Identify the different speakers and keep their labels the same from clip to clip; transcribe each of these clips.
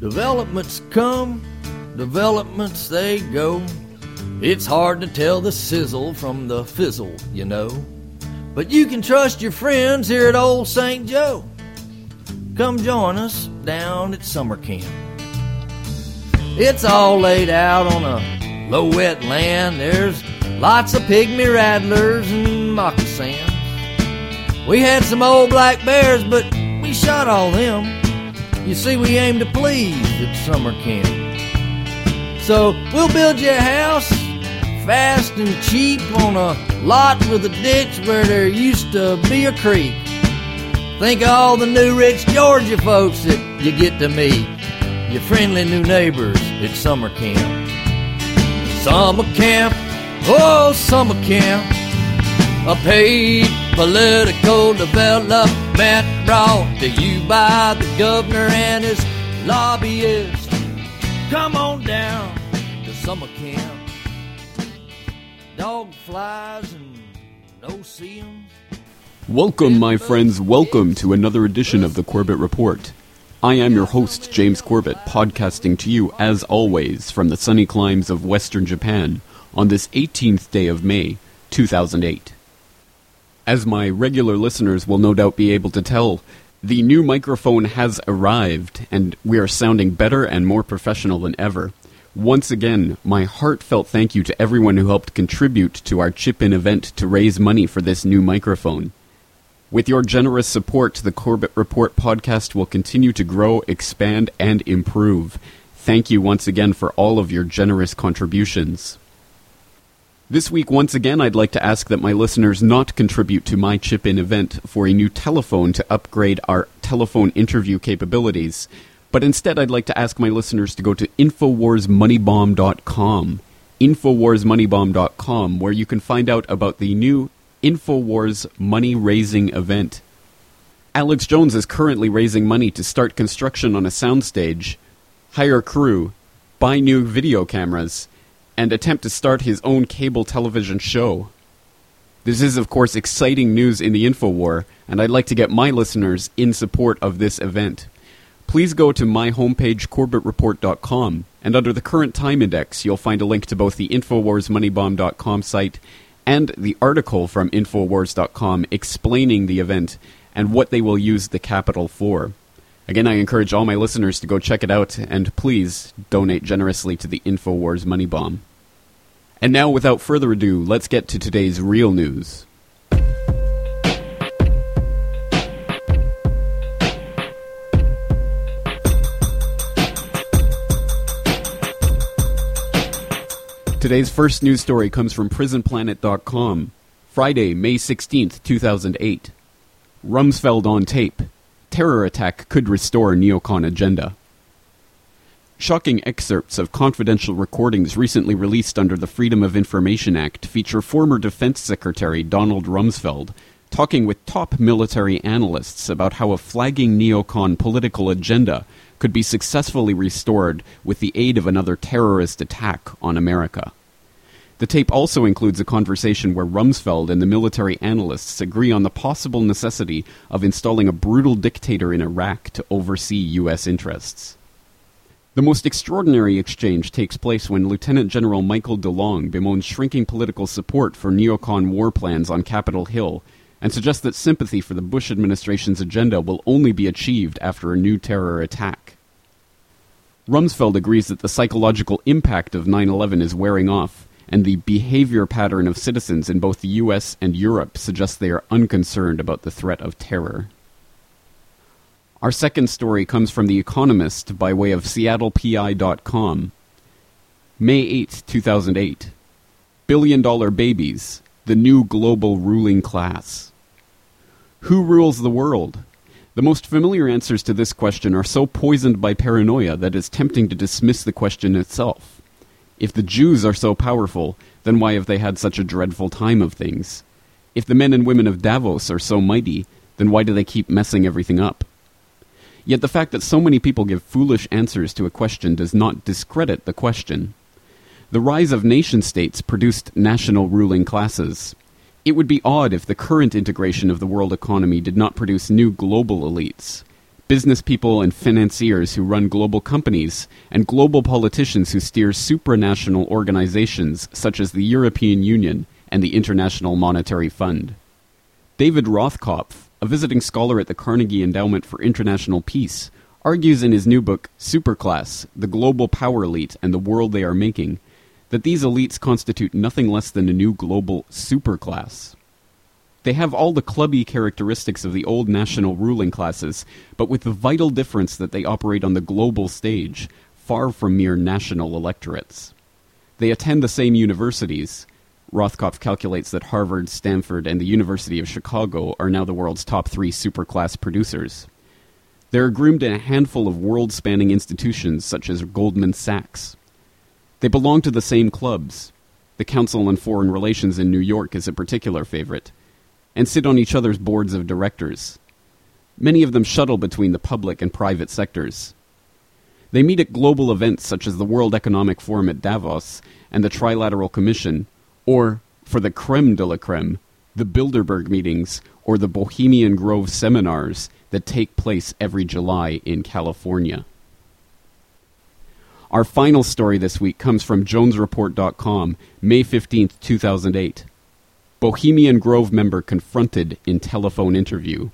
Speaker 1: Developments come, developments they go. It's hard to tell the sizzle from the fizzle, you know. But you can trust your friends here at Old St. Joe. Come join us down at summer camp. It's all laid out on a low wet land. There's lots of pygmy rattlers and moccasins. We had some old black bears, but we shot all them. You see, we aim to please at summer camp. So we'll build you a house fast and cheap on a lot with a ditch where there used to be a creek. Think of all the new rich Georgia folks that you get to meet. Your friendly new neighbors at summer camp. Summer camp, oh, summer camp. A paid political development brought to you by the governor and his lobbyists. Come on down to summer camp. Dog flies and no seams.
Speaker 2: Welcome, my friends. Welcome to another edition of the Corbett Report. I am your host, James Corbett, podcasting to you, as always, from the sunny climes of western Japan on this 18th day of May, 2008. As my regular listeners will no doubt be able to tell, the new microphone has arrived, and we are sounding better and more professional than ever. Once again, my heartfelt thank you to everyone who helped contribute to our chip in event to raise money for this new microphone. With your generous support, the Corbett Report podcast will continue to grow, expand, and improve. Thank you once again for all of your generous contributions. This week, once again, I'd like to ask that my listeners not contribute to my chip in event for a new telephone to upgrade our telephone interview capabilities, but instead, I'd like to ask my listeners to go to InfoWarsMoneyBomb.com. InfoWarsMoneyBomb.com, where you can find out about the new InfoWars money raising event. Alex Jones is currently raising money to start construction on a soundstage, hire crew, buy new video cameras, and attempt to start his own cable television show. This is, of course, exciting news in the InfoWar, and I'd like to get my listeners in support of this event. Please go to my homepage, CorbettReport.com, and under the current time index, you'll find a link to both the InfoWarsMoneyBomb.com site and the article from Infowars.com explaining the event and what they will use the capital for. Again, I encourage all my listeners to go check it out and please donate generously to the Infowars Money Bomb. And now, without further ado, let's get to today's real news. Today's first news story comes from PrisonPlanet.com. Friday, May 16th, 2008. Rumsfeld on tape. Terror attack could restore neocon agenda. Shocking excerpts of confidential recordings recently released under the Freedom of Information Act feature former Defense Secretary Donald Rumsfeld talking with top military analysts about how a flagging neocon political agenda could be successfully restored with the aid of another terrorist attack on America. The tape also includes a conversation where Rumsfeld and the military analysts agree on the possible necessity of installing a brutal dictator in Iraq to oversee U.S. interests. The most extraordinary exchange takes place when Lieutenant General Michael DeLong bemoans shrinking political support for neocon war plans on Capitol Hill and suggests that sympathy for the Bush administration's agenda will only be achieved after a new terror attack. Rumsfeld agrees that the psychological impact of 9 11 is wearing off, and the behavior pattern of citizens in both the US and Europe suggests they are unconcerned about the threat of terror. Our second story comes from The Economist by way of SeattlePI.com. May 8, 2008. Billion Dollar Babies, the new global ruling class. Who rules the world? The most familiar answers to this question are so poisoned by paranoia that it's tempting to dismiss the question itself. If the Jews are so powerful, then why have they had such a dreadful time of things? If the men and women of Davos are so mighty, then why do they keep messing everything up? Yet the fact that so many people give foolish answers to a question does not discredit the question. The rise of nation states produced national ruling classes. It would be odd if the current integration of the world economy did not produce new global elites. business people and financiers who run global companies, and global politicians who steer supranational organizations such as the European Union and the International Monetary Fund. David Rothkopf, a visiting scholar at the Carnegie Endowment for International Peace, argues in his new book, Superclass The Global Power Elite and the World They Are Making, that these elites constitute nothing less than a new global superclass. They have all the clubby characteristics of the old national ruling classes, but with the vital difference that they operate on the global stage, far from mere national electorates. They attend the same universities, Rothkopf calculates that Harvard, Stanford, and the University of Chicago are now the world's top three superclass producers. They are groomed in a handful of world spanning institutions such as Goldman Sachs. They belong to the same clubs. The Council on Foreign Relations in New York is a particular favorite, and sit on each other's boards of directors. Many of them shuttle between the public and private sectors. They meet at global events such as the World Economic Forum at Davos and the Trilateral Commission or for the creme de la creme, the Bilderberg meetings or the Bohemian Grove seminars that take place every July in California. Our final story this week comes from JonesReport.com, May 15, 2008. Bohemian Grove member confronted in telephone interview.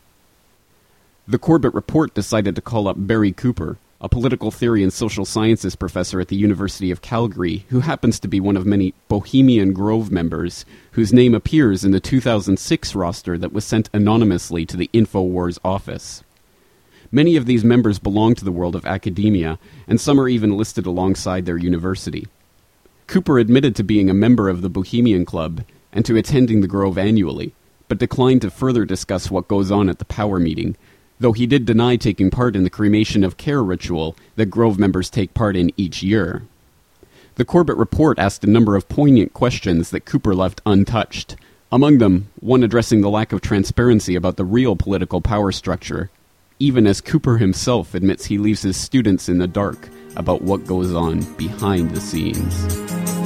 Speaker 2: The Corbett Report decided to call up Barry Cooper, a political theory and social sciences professor at the University of Calgary, who happens to be one of many Bohemian Grove members whose name appears in the 2006 roster that was sent anonymously to the InfoWars office. Many of these members belong to the world of academia, and some are even listed alongside their university. Cooper admitted to being a member of the Bohemian Club and to attending the Grove annually, but declined to further discuss what goes on at the power meeting, though he did deny taking part in the cremation of care ritual that Grove members take part in each year. The Corbett report asked a number of poignant questions that Cooper left untouched, among them one addressing the lack of transparency about the real political power structure, even as Cooper himself admits he leaves his students in the dark about what goes on behind the scenes.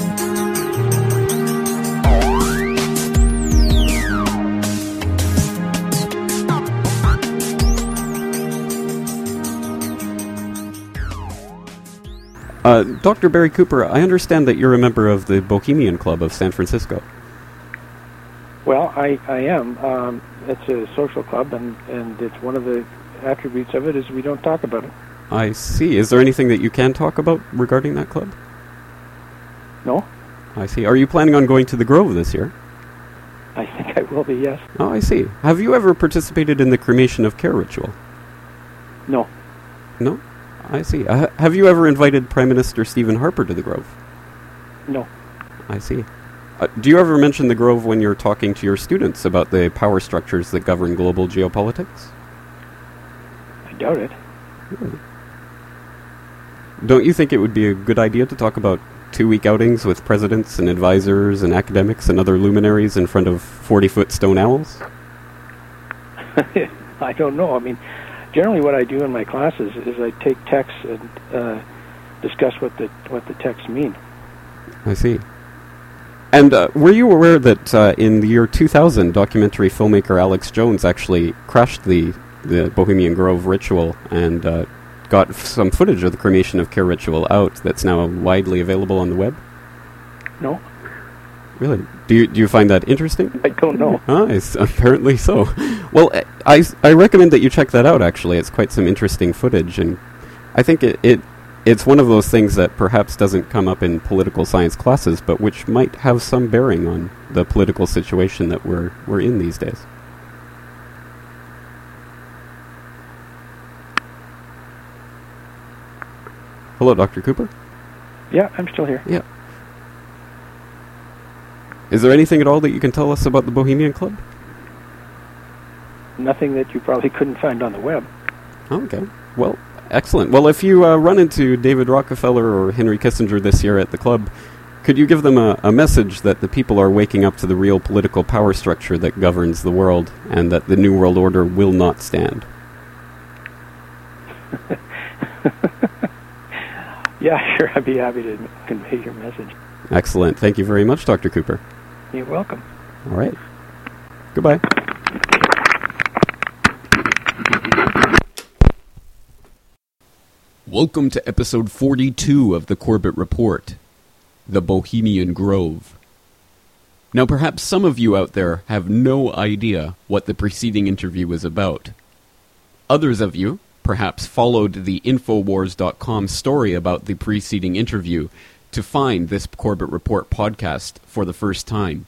Speaker 2: Uh, Dr. Barry Cooper, I understand that you're a member of the Bohemian Club of San Francisco.
Speaker 3: Well, I, I am. Um, it's a social club, and, and it's one of the attributes of it is we don't talk about it.
Speaker 2: I see. Is there anything that you can talk about regarding that club?
Speaker 3: No.
Speaker 2: I see. Are you planning on going to the Grove this year?
Speaker 3: I think I will be, yes.
Speaker 2: Oh, I see. Have you ever participated in the cremation of care ritual?
Speaker 3: No.
Speaker 2: No? I see. Uh, have you ever invited Prime Minister Stephen Harper to the Grove?
Speaker 3: No.
Speaker 2: I see. Uh, do you ever mention the Grove when you're talking to your students about the power structures that govern global geopolitics?
Speaker 3: I doubt it.
Speaker 2: Really? Don't you think it would be a good idea to talk about two week outings with presidents and advisors and academics and other luminaries in front of 40 foot stone owls?
Speaker 3: I don't know. I mean, generally what I do in my classes is I take texts and uh, discuss what the what the texts mean.
Speaker 2: I see. And uh, were you aware that uh, in the year 2000, documentary filmmaker Alex Jones actually crashed the the Bohemian Grove ritual and uh, got f- some footage of the cremation of care ritual out that's now widely available on the web?
Speaker 3: No.
Speaker 2: Really? Do you do you find that interesting?
Speaker 3: I don't know.
Speaker 2: Ah, it's apparently so. Well, I, I recommend that you check that out. Actually, it's quite some interesting footage, and I think it, it it's one of those things that perhaps doesn't come up in political science classes, but which might have some bearing on the political situation that we're we're in these days. Hello, Dr. Cooper.
Speaker 3: Yeah, I'm still here.
Speaker 2: Yeah. Is there anything at all that you can tell us about the Bohemian Club?
Speaker 3: Nothing that you probably couldn't find on the web.
Speaker 2: Okay. Well, excellent. Well, if you uh, run into David Rockefeller or Henry Kissinger this year at the club, could you give them a, a message that the people are waking up to the real political power structure that governs the world and that the New World Order will not stand?
Speaker 3: yeah, sure. I'd be happy to convey your message.
Speaker 2: Excellent. Thank you very much, Dr. Cooper.
Speaker 3: You're welcome.
Speaker 2: All right. Goodbye. Welcome to episode 42 of the Corbett Report The Bohemian Grove. Now, perhaps some of you out there have no idea what the preceding interview was about. Others of you perhaps followed the Infowars.com story about the preceding interview to find this Corbett Report podcast for the first time.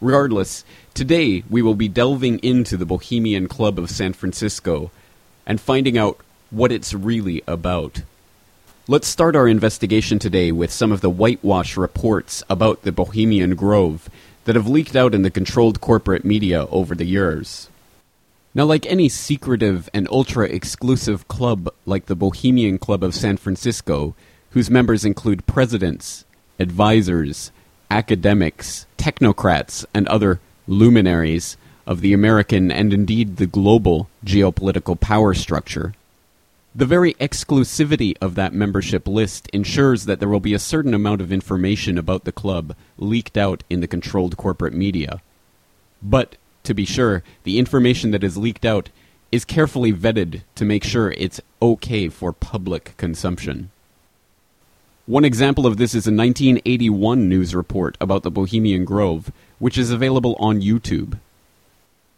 Speaker 2: Regardless, today we will be delving into the Bohemian Club of San Francisco and finding out what it's really about. Let's start our investigation today with some of the whitewash reports about the Bohemian Grove that have leaked out in the controlled corporate media over the years. Now, like any secretive and ultra exclusive club like the Bohemian Club of San Francisco, whose members include presidents, advisors, academics, technocrats, and other luminaries of the American and indeed the global geopolitical power structure, the very exclusivity of that membership list ensures that there will be a certain amount of information about the club leaked out in the controlled corporate media. But, to be sure, the information that is leaked out is carefully vetted to make sure it's okay for public consumption. One example of this is a 1981 news report about the Bohemian Grove, which is available on YouTube.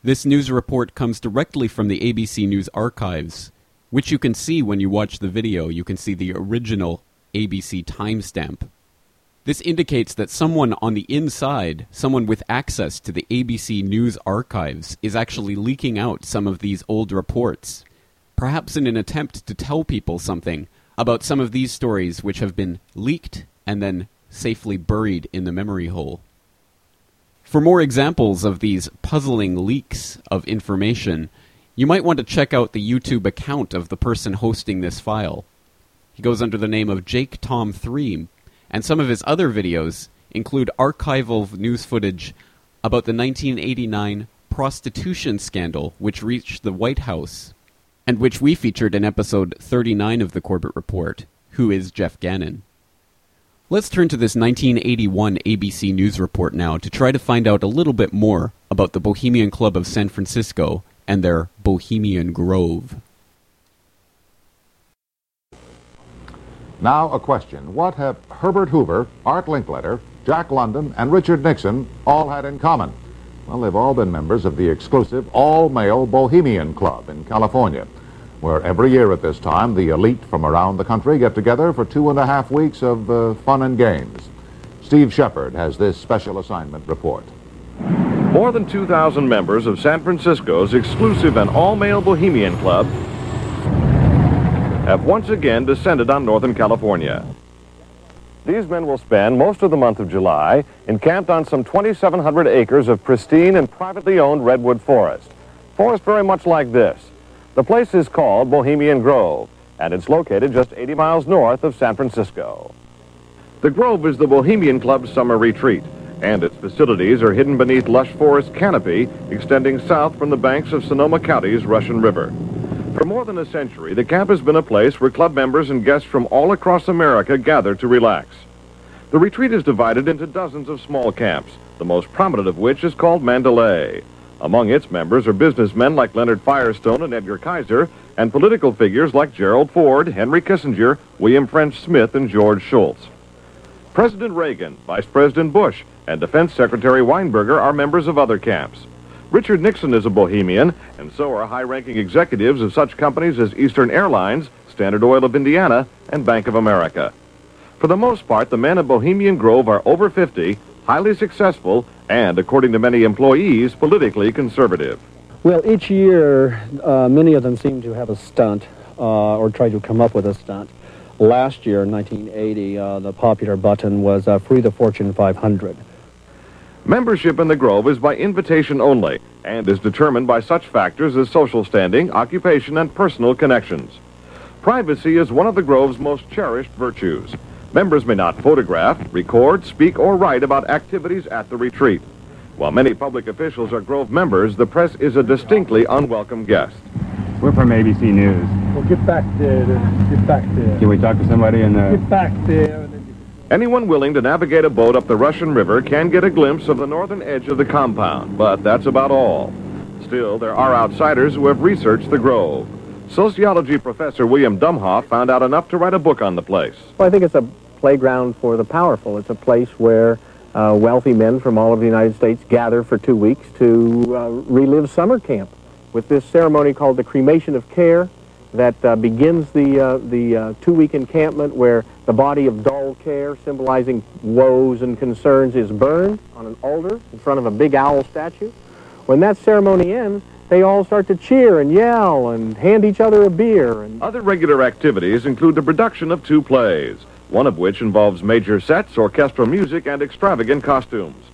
Speaker 2: This news report comes directly from the ABC News archives which you can see when you watch the video. You can see the original ABC timestamp. This indicates that someone on the inside, someone with access to the ABC News archives, is actually leaking out some of these old reports, perhaps in an attempt to tell people something about some of these stories which have been leaked and then safely buried in the memory hole. For more examples of these puzzling leaks of information, you might want to check out the YouTube account of the person hosting this file. He goes under the name of Jake Tom 3, and some of his other videos include archival news footage about the 1989 prostitution scandal which reached the White House, and which we featured in episode 39 of the Corbett Report Who is Jeff Gannon? Let's turn to this 1981 ABC News report now to try to find out a little bit more about the Bohemian Club of San Francisco and their Bohemian Grove.
Speaker 4: Now, a question. What have Herbert Hoover, Art Linkletter, Jack London, and Richard Nixon all had in common? Well, they've all been members of the exclusive all-male Bohemian Club in California, where every year at this time the elite from around the country get together for two and a half weeks of uh, fun and games. Steve Shepard has this special assignment report.
Speaker 5: More than 2,000 members of San Francisco's exclusive and all-male Bohemian Club have once again descended on Northern California. These men will spend most of the month of July encamped on some 2,700 acres of pristine and privately owned redwood forest. Forest very much like this. The place is called Bohemian Grove, and it's located just 80 miles north of San Francisco. The Grove is the Bohemian Club's summer retreat and its facilities are hidden beneath lush forest canopy extending south from the banks of Sonoma County's Russian River. For more than a century, the camp has been a place where club members and guests from all across America gather to relax. The retreat is divided into dozens of small camps, the most prominent of which is called Mandalay. Among its members are businessmen like Leonard Firestone and Edgar Kaiser, and political figures like Gerald Ford, Henry Kissinger, William French Smith, and George Shultz. President Reagan, Vice President Bush, and Defense Secretary Weinberger are members of other camps. Richard Nixon is a Bohemian, and so are high-ranking executives of such companies as Eastern Airlines, Standard Oil of Indiana, and Bank of America. For the most part, the men of Bohemian Grove are over 50, highly successful, and, according to many employees, politically conservative.
Speaker 6: Well, each year, uh, many of them seem to have a stunt uh, or try to come up with a stunt. Last year, in 1980, uh, the popular button was uh, Free the Fortune 500.
Speaker 5: Membership in the Grove is by invitation only and is determined by such factors as social standing, occupation, and personal connections. Privacy is one of the Grove's most cherished virtues. Members may not photograph, record, speak, or write about activities at the retreat. While many public officials are Grove members, the press is a distinctly unwelcome guest.
Speaker 7: We're from ABC News.
Speaker 8: Well, get back there. Get back there.
Speaker 7: Can we talk to somebody in the...
Speaker 8: Get back there.
Speaker 5: Anyone willing to navigate a boat up the Russian River can get a glimpse of the northern edge of the compound, but that's about all. Still, there are outsiders who have researched the Grove. Sociology professor William Domhoff found out enough to write a book on the place.
Speaker 9: Well, I think it's a playground for the powerful. It's a place where uh, wealthy men from all over the United States gather for two weeks to uh, relive summer camp with this ceremony called the cremation of care that uh, begins the, uh, the uh, two-week encampment where the body of dull care, symbolizing woes and concerns, is burned on an altar in front of a big owl statue. When that ceremony ends, they all start to cheer and yell and hand each other a beer. And
Speaker 5: Other regular activities include the production of two plays, one of which involves major sets, orchestral music, and extravagant costumes.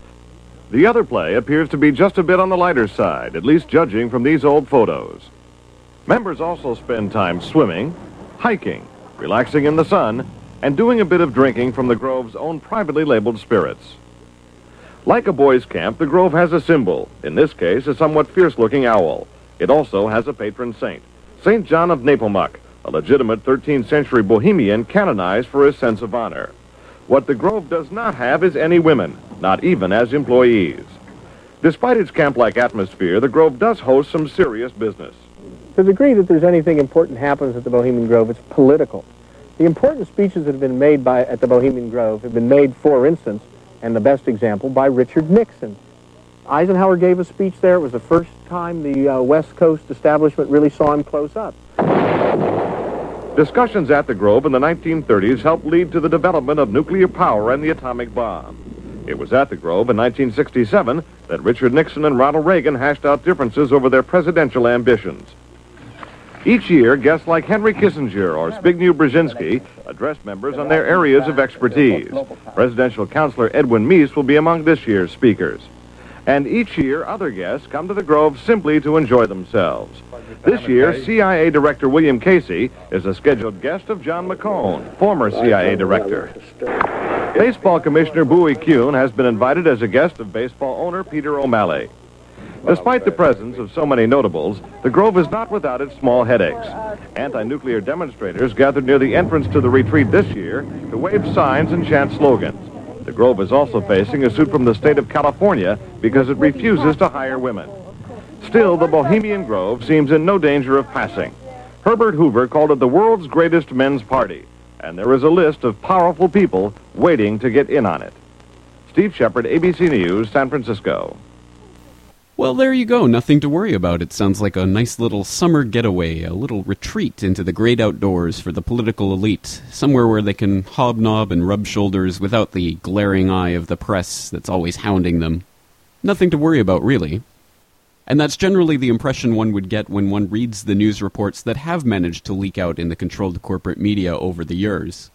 Speaker 5: The other play appears to be just a bit on the lighter side, at least judging from these old photos. Members also spend time swimming, hiking, relaxing in the sun, and doing a bit of drinking from the Grove's own privately labeled spirits. Like a boys' camp, the Grove has a symbol, in this case, a somewhat fierce-looking owl. It also has a patron saint, St. John of Nepomuk, a legitimate 13th century Bohemian canonized for his sense of honor. What the Grove does not have is any women, not even as employees. Despite its camp-like atmosphere, the Grove does host some serious business.
Speaker 9: To the degree that there's anything important happens at the Bohemian Grove, it's political. The important speeches that have been made by, at the Bohemian Grove have been made, for instance, and the best example, by Richard Nixon. Eisenhower gave a speech there. It was the first time the uh, West Coast establishment really saw him close up.
Speaker 5: Discussions at the Grove in the 1930s helped lead to the development of nuclear power and the atomic bomb. It was at the Grove in 1967 that Richard Nixon and Ronald Reagan hashed out differences over their presidential ambitions. Each year, guests like Henry Kissinger or Zbigniew Brzezinski address members on their areas of expertise. Presidential counselor Edwin Meese will be among this year's speakers. And each year, other guests come to the Grove simply to enjoy themselves. This year, CIA Director William Casey is a scheduled guest of John McCone, former CIA Director. Baseball Commissioner Bowie Kuhn has been invited as a guest of baseball owner Peter O'Malley. Despite the presence of so many notables, the Grove is not without its small headaches. Anti-nuclear demonstrators gathered near the entrance to the retreat this year to wave signs and chant slogans. The Grove is also facing a suit from the state of California because it refuses to hire women. Still, the Bohemian Grove seems in no danger of passing. Herbert Hoover called it the world's greatest men's party, and there is a list of powerful people waiting to get in on it. Steve Shepard, ABC News, San Francisco.
Speaker 2: Well, there you go. Nothing to worry about. It sounds like a nice little summer getaway, a little retreat into the great outdoors for the political elite, somewhere where they can hobnob and rub shoulders without the glaring eye of the press that's always hounding them. Nothing to worry about, really. And that's generally the impression one would get when one reads the news reports that have managed to leak out in the controlled corporate media over the years.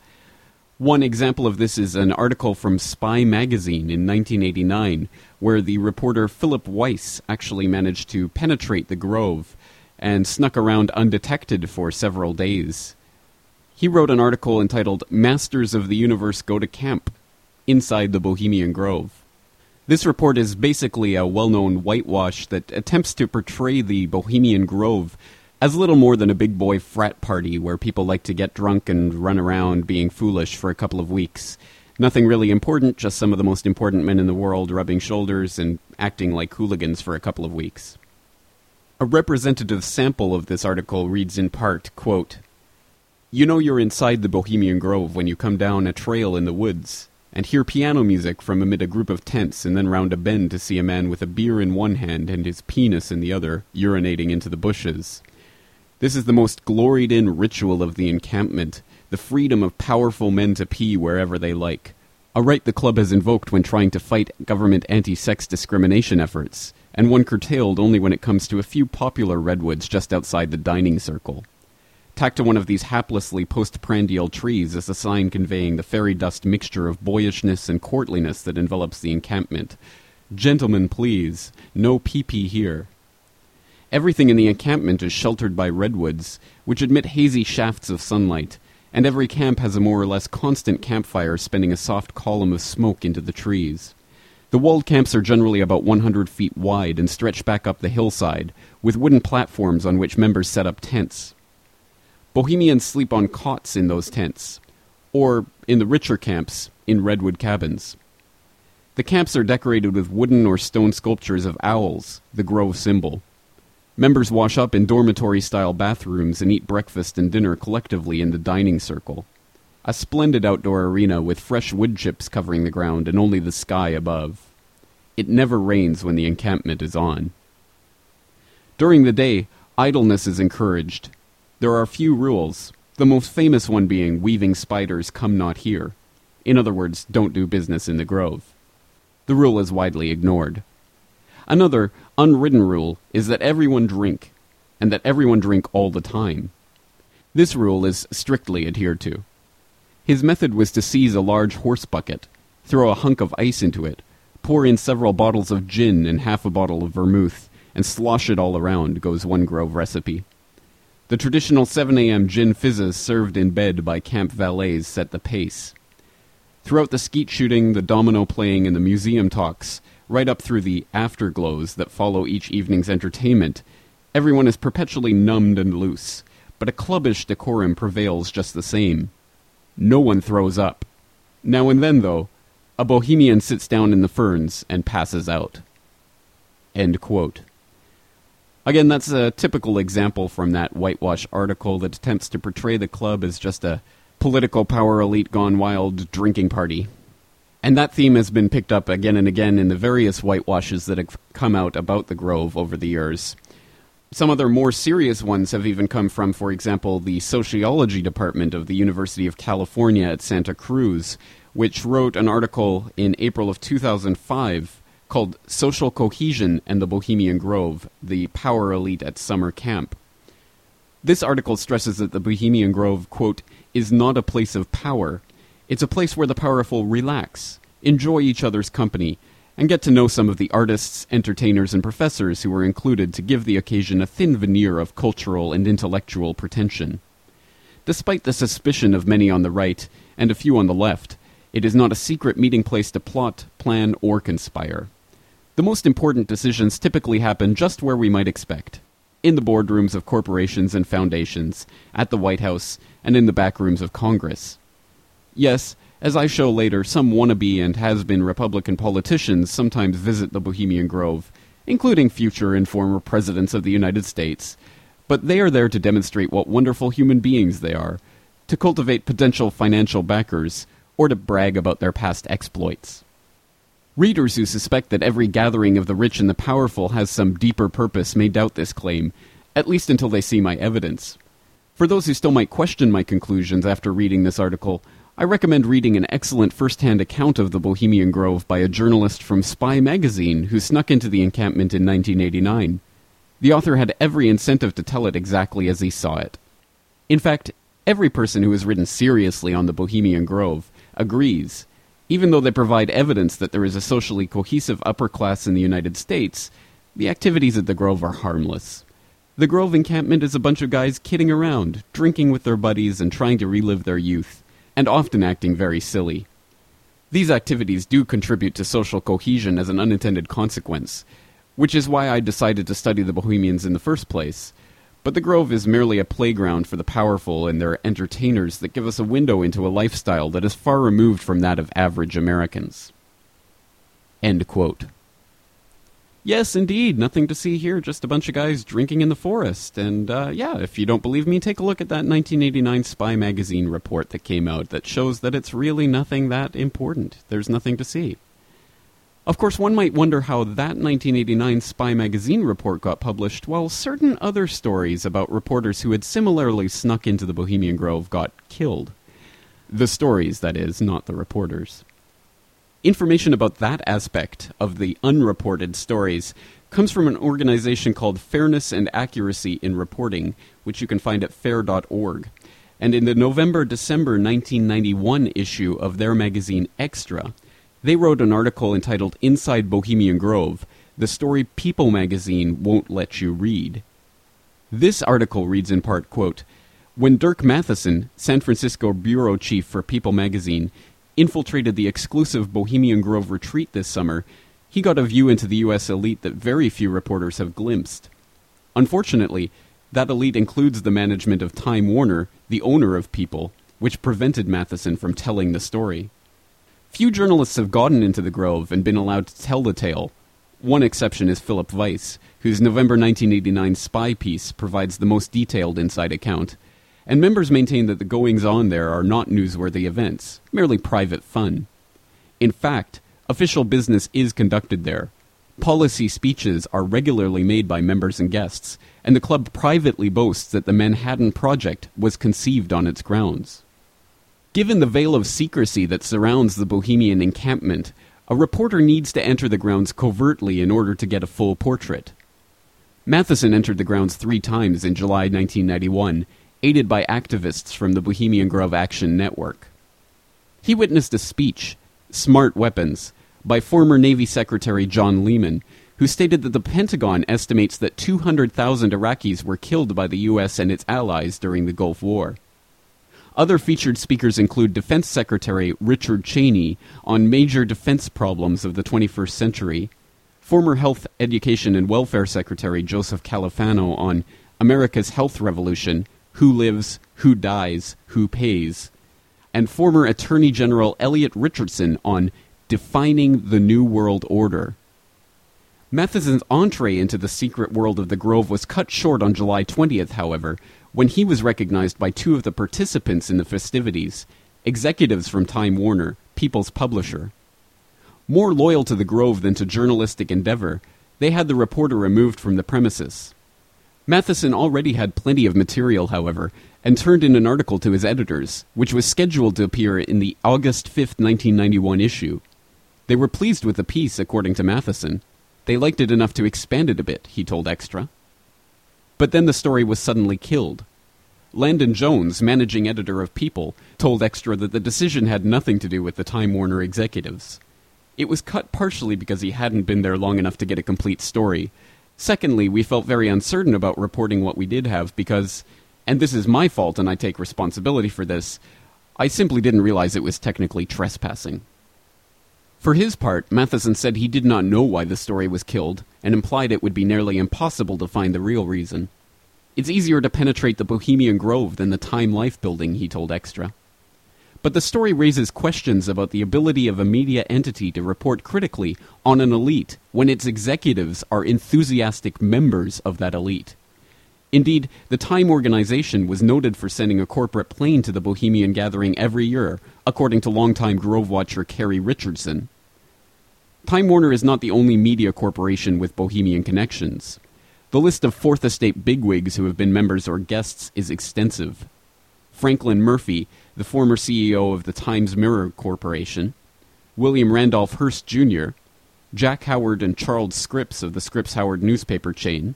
Speaker 2: One example of this is an article from Spy magazine in 1989, where the reporter Philip Weiss actually managed to penetrate the Grove and snuck around undetected for several days. He wrote an article entitled Masters of the Universe Go to Camp Inside the Bohemian Grove. This report is basically a well known whitewash that attempts to portray the Bohemian Grove as little more than a big boy frat party where people like to get drunk and run around being foolish for a couple of weeks. Nothing really important, just some of the most important men in the world rubbing shoulders and acting like hooligans for a couple of weeks. A representative sample of this article reads in part, quote, You know you're inside the Bohemian Grove when you come down a trail in the woods and hear piano music from amid a group of tents and then round a bend to see a man with a beer in one hand and his penis in the other urinating into the bushes. This is the most gloried in ritual of the encampment, the freedom of powerful men to pee wherever they like. A right the club has invoked when trying to fight government anti sex discrimination efforts, and one curtailed only when it comes to a few popular redwoods just outside the dining circle. Tacked to one of these haplessly postprandial trees is a sign conveying the fairy dust mixture of boyishness and courtliness that envelops the encampment. Gentlemen, please, no pee pee here. Everything in the encampment is sheltered by redwoods, which admit hazy shafts of sunlight, and every camp has a more or less constant campfire spinning a soft column of smoke into the trees. The walled camps are generally about 100 feet wide and stretch back up the hillside, with wooden platforms on which members set up tents. Bohemians sleep on cots in those tents, or, in the richer camps, in redwood cabins. The camps are decorated with wooden or stone sculptures of owls, the grove symbol. Members wash up in dormitory style bathrooms and eat breakfast and dinner collectively in the dining circle. A splendid outdoor arena with fresh wood chips covering the ground and only the sky above. It never rains when the encampment is on. During the day, idleness is encouraged. There are few rules, the most famous one being weaving spiders come not here. In other words, don't do business in the grove. The rule is widely ignored. Another, unwritten rule is that everyone drink, and that everyone drink all the time. This rule is strictly adhered to. His method was to seize a large horse bucket, throw a hunk of ice into it, pour in several bottles of gin and half a bottle of vermouth, and slosh it all around, goes one Grove recipe. The traditional 7 a.m. gin fizzes served in bed by camp valets set the pace. Throughout the skeet shooting, the domino playing, and the museum talks, right up through the afterglows that follow each evening's entertainment, everyone is perpetually numbed and loose, but a clubbish decorum prevails just the same. No one throws up. Now and then, though, a bohemian sits down in the ferns and passes out. Again, that's a typical example from that whitewash article that attempts to portray the club as just a political power elite gone wild drinking party. And that theme has been picked up again and again in the various whitewashes that have come out about the Grove over the years. Some other more serious ones have even come from, for example, the sociology department of the University of California at Santa Cruz, which wrote an article in April of 2005 called Social Cohesion and the Bohemian Grove The Power Elite at Summer Camp. This article stresses that the Bohemian Grove, quote, is not a place of power. It's a place where the powerful relax, enjoy each other's company, and get to know some of the artists, entertainers, and professors who were included to give the occasion a thin veneer of cultural and intellectual pretension. Despite the suspicion of many on the right and a few on the left, it is not a secret meeting place to plot, plan, or conspire. The most important decisions typically happen just where we might expect in the boardrooms of corporations and foundations, at the White House, and in the back rooms of Congress. Yes, as I show later, some wannabe and has been Republican politicians sometimes visit the Bohemian Grove, including future and former presidents of the United States, but they are there to demonstrate what wonderful human beings they are, to cultivate potential financial backers, or to brag about their past exploits. Readers who suspect that every gathering of the rich and the powerful has some deeper purpose may doubt this claim, at least until they see my evidence. For those who still might question my conclusions after reading this article, I recommend reading an excellent first hand account of the Bohemian Grove by a journalist from Spy magazine who snuck into the encampment in 1989. The author had every incentive to tell it exactly as he saw it. In fact, every person who has written seriously on the Bohemian Grove agrees even though they provide evidence that there is a socially cohesive upper class in the United States, the activities at the Grove are harmless. The Grove encampment is a bunch of guys kidding around, drinking with their buddies, and trying to relive their youth, and often acting very silly. These activities do contribute to social cohesion as an unintended consequence, which is why I decided to study the Bohemians in the first place but the Grove is merely a playground for the powerful and their entertainers that give us a window into a lifestyle that is far removed from that of average Americans. End quote. Yes, indeed, nothing to see here, just a bunch of guys drinking in the forest. And uh, yeah, if you don't believe me, take a look at that 1989 Spy magazine report that came out that shows that it's really nothing that important. There's nothing to see. Of course, one might wonder how that 1989 Spy magazine report got published, while certain other stories about reporters who had similarly snuck into the Bohemian Grove got killed. The stories, that is, not the reporters. Information about that aspect of the unreported stories comes from an organization called Fairness and Accuracy in Reporting, which you can find at fair.org. And in the November December 1991 issue of their magazine Extra, they wrote an article entitled Inside Bohemian Grove The Story People magazine Won't Let You Read. This article reads in part, quote, When Dirk Mathison, San Francisco bureau chief for People magazine, infiltrated the exclusive Bohemian Grove retreat this summer, he got a view into the U.S. elite that very few reporters have glimpsed. Unfortunately, that elite includes the management of Time Warner, the owner of People, which prevented Mathison from telling the story. Few journalists have gotten into the Grove and been allowed to tell the tale, One exception is Philip Weiss, whose November 1989 spy piece provides the most detailed inside account, and members maintain that the goings on there are not newsworthy events, merely private fun. In fact, official business is conducted there. Policy speeches are regularly made by members and guests, and the club privately boasts that the Manhattan Project was conceived on its grounds. Given the veil of secrecy that surrounds the Bohemian encampment, a reporter needs to enter the grounds covertly in order to get a full portrait. Mathison entered the grounds three times in July 1991, aided by activists from the Bohemian Grove Action Network. He witnessed a speech, Smart Weapons, by former Navy Secretary John Lehman, who stated that the Pentagon estimates that 200,000 Iraqis were killed by the U.S. and its allies during the Gulf War. Other featured speakers include Defense Secretary Richard Cheney on major defense problems of the 21st century, former Health, Education, and Welfare Secretary Joseph Califano on America's Health Revolution, Who Lives, Who Dies, Who Pays, and former Attorney General Elliot Richardson on Defining the New World Order. Mathison's entree into the secret world of the Grove was cut short on July 20th, however, when he was recognized by two of the participants in the festivities, executives from Time Warner, People's publisher. More loyal to the Grove than to journalistic endeavor, they had the reporter removed from the premises. Mathison already had plenty of material, however, and turned in an article to his editors, which was scheduled to appear in the August 5, 1991 issue. They were pleased with the piece, according to Mathison. They liked it enough to expand it a bit, he told Extra. But then the story was suddenly killed. Landon Jones, managing editor of People, told Extra that the decision had nothing to do with the Time Warner executives. It was cut partially because he hadn't been there long enough to get a complete story. Secondly, we felt very uncertain about reporting what we did have because, and this is my fault and I take responsibility for this, I simply didn't realize it was technically trespassing. For his part, Mathison said he did not know why the story was killed, and implied it would be nearly impossible to find the real reason. It's easier to penetrate the Bohemian Grove than the Time Life building, he told Extra. But the story raises questions about the ability of a media entity to report critically on an elite when its executives are enthusiastic members of that elite. Indeed, the Time organization was noted for sending a corporate plane to the Bohemian gathering every year, according to longtime Grove watcher Kerry Richardson. Time Warner is not the only media corporation with Bohemian connections. The list of Fourth Estate bigwigs who have been members or guests is extensive. Franklin Murphy, the former CEO of the Times Mirror Corporation, William Randolph Hearst Jr., Jack Howard and Charles Scripps of the Scripps Howard newspaper chain,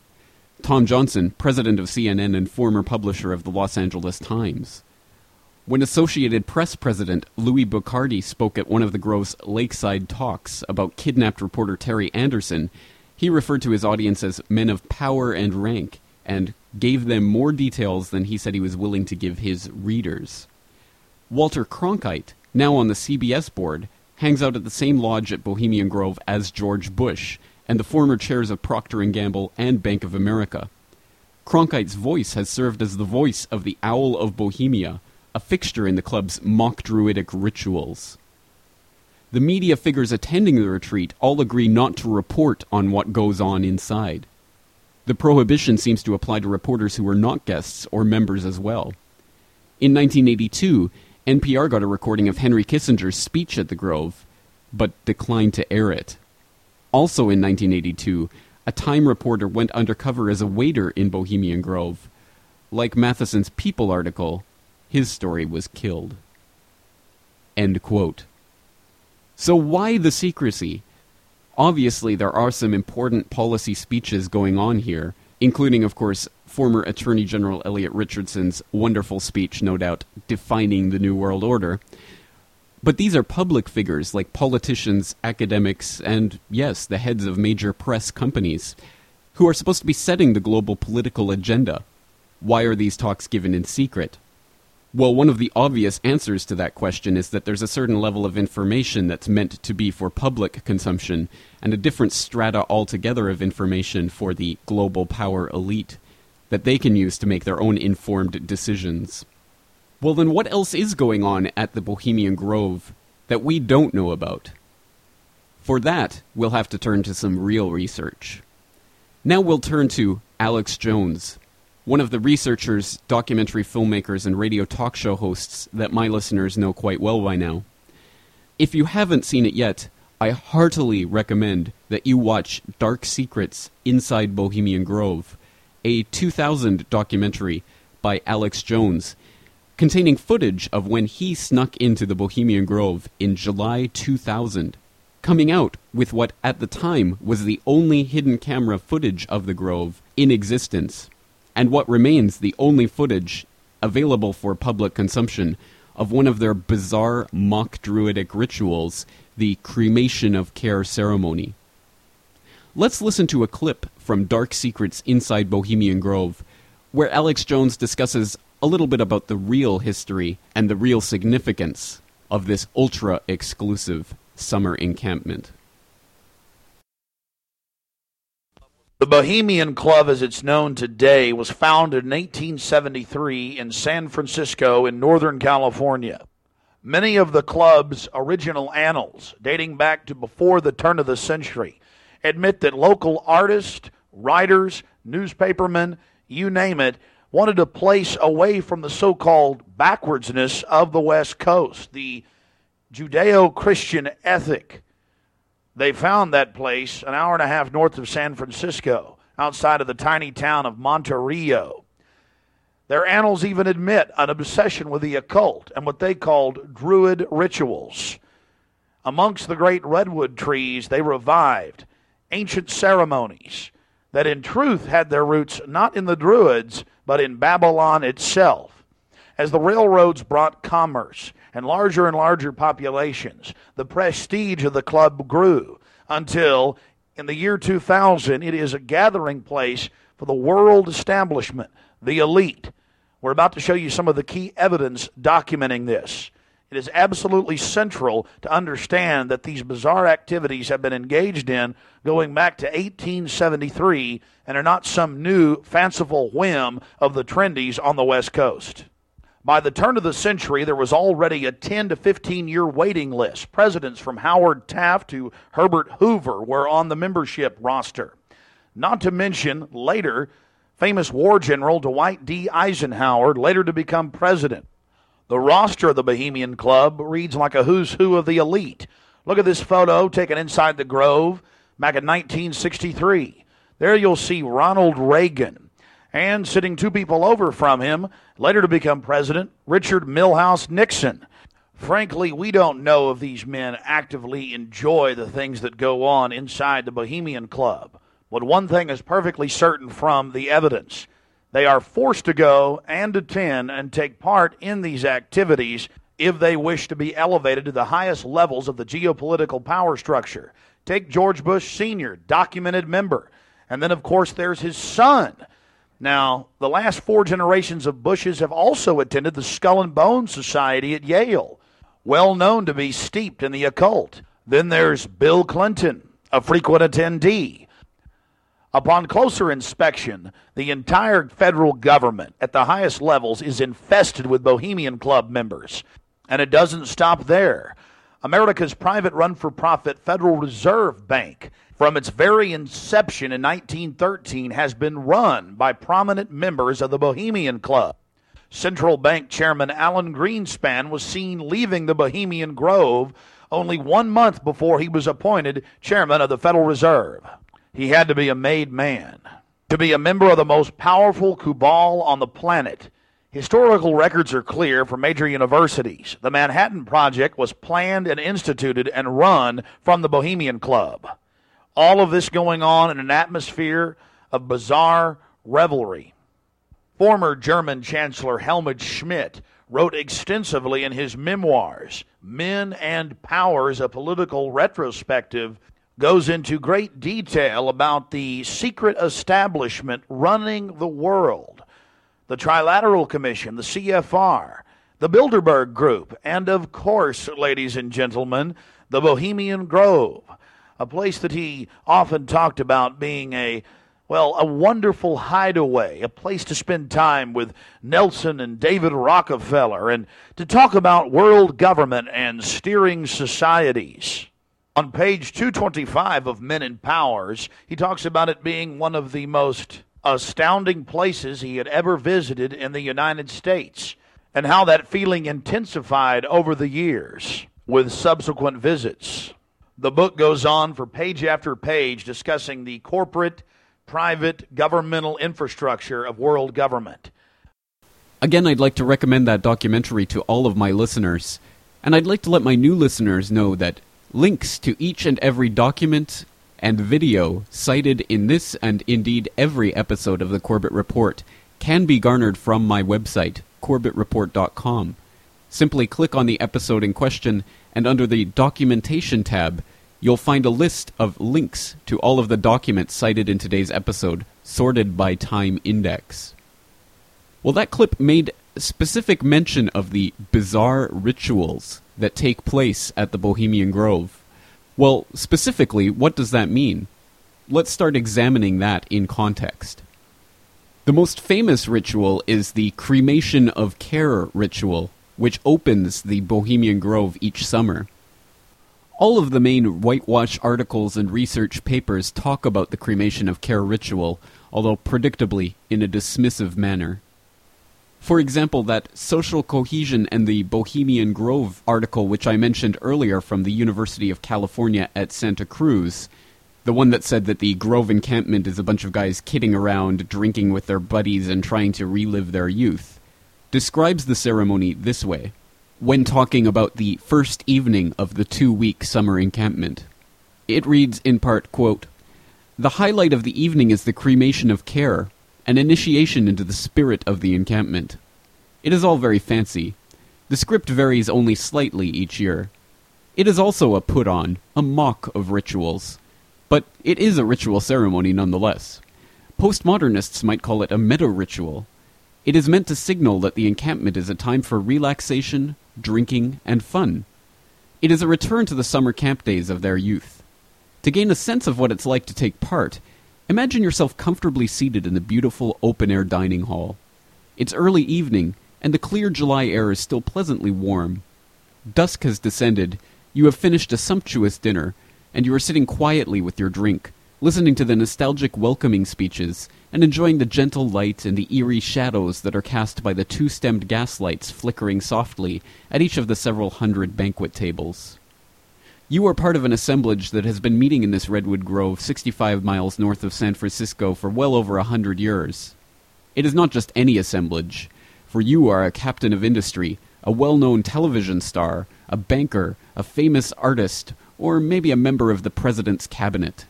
Speaker 2: Tom Johnson, president of CNN and former publisher of the Los Angeles Times. When Associated Press president Louis Boccardi spoke at one of the Grove's lakeside talks about kidnapped reporter Terry Anderson, he referred to his audience as men of power and rank and gave them more details than he said he was willing to give his readers. Walter Cronkite, now on the CBS board, hangs out at the same lodge at Bohemian Grove as George Bush and the former chairs of Procter & Gamble and Bank of America. Cronkite's voice has served as the voice of the Owl of Bohemia, a fixture in the club's mock druidic rituals. The media figures attending the retreat all agree not to report on what goes on inside. The prohibition seems to apply to reporters who were not guests or members as well. In 1982, NPR got a recording of Henry Kissinger's speech at the Grove, but declined to air it. Also in 1982, a Time reporter went undercover as a waiter in Bohemian Grove. Like Mathison's People article, his story was killed. End quote. So why the secrecy? Obviously, there are some important policy speeches going on here, including, of course, former Attorney General Elliot Richardson's wonderful speech, no doubt, defining the New World Order. But these are public figures like politicians, academics, and, yes, the heads of major press companies, who are supposed to be setting the global political agenda. Why are these talks given in secret? Well, one of the obvious answers to that question is that there's a certain level of information that's meant to be for public consumption, and a different strata altogether of information for the global power elite that they can use to make their own informed decisions. Well, then what else is going on at the Bohemian Grove that we don't know about? For that, we'll have to turn to some real research. Now we'll turn to Alex Jones, one of the researchers, documentary filmmakers, and radio talk show hosts that my listeners know quite well by now. If you haven't seen it yet, I heartily recommend that you watch Dark Secrets Inside Bohemian Grove, a 2000 documentary by Alex Jones, containing footage of when he snuck into the Bohemian Grove in July 2000, coming out with what at the time was the only hidden camera footage of the Grove in existence, and what remains the only footage available for public consumption of one of their bizarre mock druidic rituals, the cremation of care ceremony. Let's listen to a clip from Dark Secrets Inside Bohemian Grove, where Alex Jones discusses a little bit about the real history and the real significance of this ultra exclusive summer encampment.
Speaker 10: The Bohemian Club, as it's known today, was founded in 1873 in San Francisco in Northern California. Many of the club's original annals, dating back to before the turn of the century, admit that local artists, writers, newspapermen, you name it, wanted a place away from the so called backwardsness of the West Coast, the Judeo Christian ethic. They found that place an hour and a half north of San Francisco, outside of the tiny town of Monte Rio. Their annals even admit an obsession with the occult and what they called druid rituals. Amongst the great redwood trees, they revived ancient ceremonies that in truth had their roots not in the Druids, but in Babylon itself. As the railroads brought commerce and larger and larger populations, the prestige of the club grew until in the year 2000 it is a gathering place for the world establishment, the elite. We're about to show you some of the key evidence documenting this. It is absolutely central to understand that these bizarre activities have been engaged in going back to 1873 and are not some new fanciful whim of the trendies on the West Coast. By the turn of the century, there was already a 10 to 15 year waiting list. Presidents from Howard Taft to Herbert Hoover were on the membership roster. Not to mention, later, famous war general Dwight D. Eisenhower, later to become president. The roster of the Bohemian Club reads like a who's who of the elite. Look at this photo taken inside the Grove back in 1963. There you'll see Ronald Reagan. And sitting two people over from him, later to become president, Richard Milhous Nixon. Frankly, we don't know if these men actively enjoy the things that go on inside the Bohemian Club. But one thing is perfectly certain from the evidence they are forced to go and attend and take part in these activities if they wish to be elevated to the highest levels of the geopolitical power structure. Take George Bush Sr., documented member. And then, of course, there's his son. Now, the last four generations of Bushes have also attended the Skull and Bones Society at Yale, well known to be steeped in the occult. Then there's Bill Clinton, a frequent attendee. Upon closer inspection, the entire federal government at the highest levels is infested with Bohemian Club members. And it doesn't stop there. America's private run for profit Federal Reserve Bank, from its very inception in 1913, has been run by prominent members of the Bohemian Club. Central Bank Chairman Alan Greenspan was seen leaving the Bohemian Grove only one month before he was appointed chairman of the Federal Reserve. He had to be a made man. To be a member of the most powerful cabal on the planet. Historical records are clear from major universities. The Manhattan Project was planned and instituted and run from the Bohemian Club. All of this going on in an atmosphere of bizarre revelry. Former German Chancellor Helmut Schmidt wrote extensively in his memoirs, Men and Powers, a political retrospective, goes into great detail about the secret establishment running the world the Trilateral Commission, the CFR, the Bilderberg Group, and of course, ladies and gentlemen, the Bohemian Grove, a place that he often talked about being a well, a wonderful hideaway, a place to spend time with Nelson and David Rockefeller and to talk about world government and steering societies. On page 225 of Men and Powers, he talks about it being one of the most astounding places he had ever visited in the United States, and how that feeling intensified over the years with subsequent visits. The book goes on for page after page discussing the corporate, private, governmental infrastructure of world government.
Speaker 2: Again, I'd like to recommend that documentary to all of my listeners, and I'd like to let my new listeners know that links to each and every document and video cited in this and indeed every episode of the Corbett Report can be garnered from my website, corbettreport.com. Simply click on the episode in question, and under the Documentation tab, you'll find a list of links to all of the documents cited in today's episode, sorted by time index. Well, that clip made specific mention of the bizarre rituals that take place at the Bohemian Grove. Well, specifically, what does that mean? Let's start examining that in context. The most famous ritual is the cremation of care ritual, which opens the Bohemian Grove each summer. All of the main whitewash articles and research papers talk about the cremation of care ritual, although predictably in a dismissive manner. For example, that Social Cohesion and the Bohemian Grove article, which I mentioned earlier from the University of California at Santa Cruz, the one that said that the Grove encampment is a bunch of guys kidding around, drinking with their buddies, and trying to relive their youth, describes the ceremony this way when talking about the first evening of the two week summer encampment. It reads in part, quote, The highlight of the evening is the cremation of care, an initiation into the spirit of the encampment. It is all very fancy. The script varies only slightly each year. It is also a put on, a mock of rituals. But it is a ritual ceremony nonetheless. Postmodernists might call it a meta ritual. It is meant to signal that the encampment is a time for relaxation, drinking, and fun. It is a return to the summer camp days of their youth. To gain a sense of what it's like to take part, Imagine yourself comfortably seated in the beautiful open air dining hall. It's early evening, and the clear July air is still pleasantly warm. Dusk has descended, you have finished a sumptuous dinner, and you are sitting quietly with your drink, listening to the nostalgic welcoming speeches, and enjoying the gentle light and the eerie shadows that are cast by the two stemmed gas lights flickering softly at each of the several hundred banquet tables. You are part of an assemblage that has been meeting in this redwood grove 65 miles north of San Francisco for well over a hundred years. It is not just any assemblage, for you are a captain of industry, a well known television star, a banker, a famous artist, or maybe a member of the president's cabinet.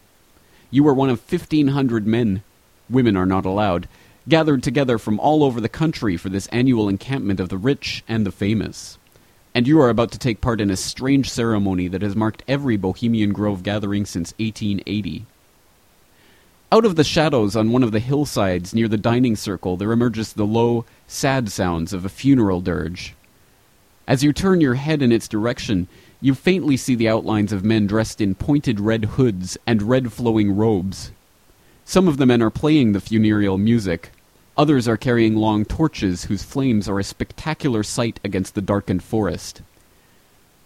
Speaker 2: You are one of 1,500 men, women are not allowed, gathered together from all over the country for this annual encampment of the rich and the famous and you are about to take part in a strange ceremony that has marked every Bohemian Grove gathering since 1880. Out of the shadows on one of the hillsides near the dining circle, there emerges the low, sad sounds of a funeral dirge. As you turn your head in its direction, you faintly see the outlines of men dressed in pointed red hoods and red flowing robes. Some of the men are playing the funereal music, Others are carrying long torches whose flames are a spectacular sight against the darkened forest.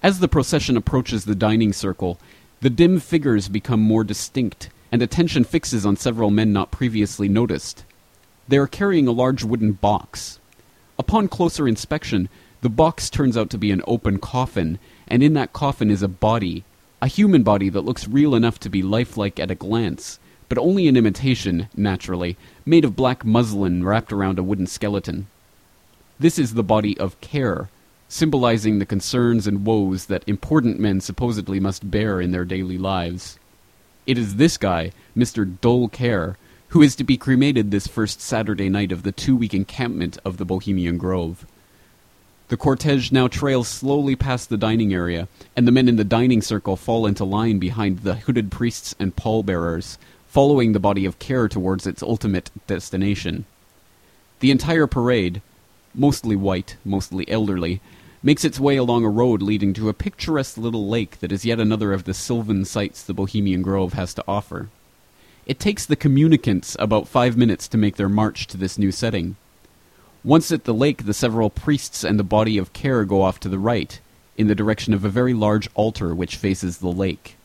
Speaker 2: As the procession approaches the dining circle, the dim figures become more distinct, and attention fixes on several men not previously noticed. They are carrying a large wooden box. Upon closer inspection, the box turns out to be an open coffin, and in that coffin is a body, a human body that looks real enough to be lifelike at a glance, but only an imitation, naturally, made of black muslin wrapped around a wooden skeleton. This is the body of Care, symbolizing the concerns and woes that important men supposedly must bear in their daily lives. It is this guy, Mr. Dull Care, who is to be cremated this first Saturday night of the two week encampment of the Bohemian Grove. The cortege now trails slowly past the dining area, and the men in the dining circle fall into line behind the hooded priests and pallbearers, following the body of care towards its ultimate destination. The entire parade, mostly white, mostly elderly, makes its way along a road leading to a picturesque little lake that is yet another of the sylvan sights the Bohemian Grove has to offer. It takes the communicants about five minutes to make their march to this new setting. Once at the lake, the several priests and the body of care go off to the right, in the direction of a very large altar which faces the lake.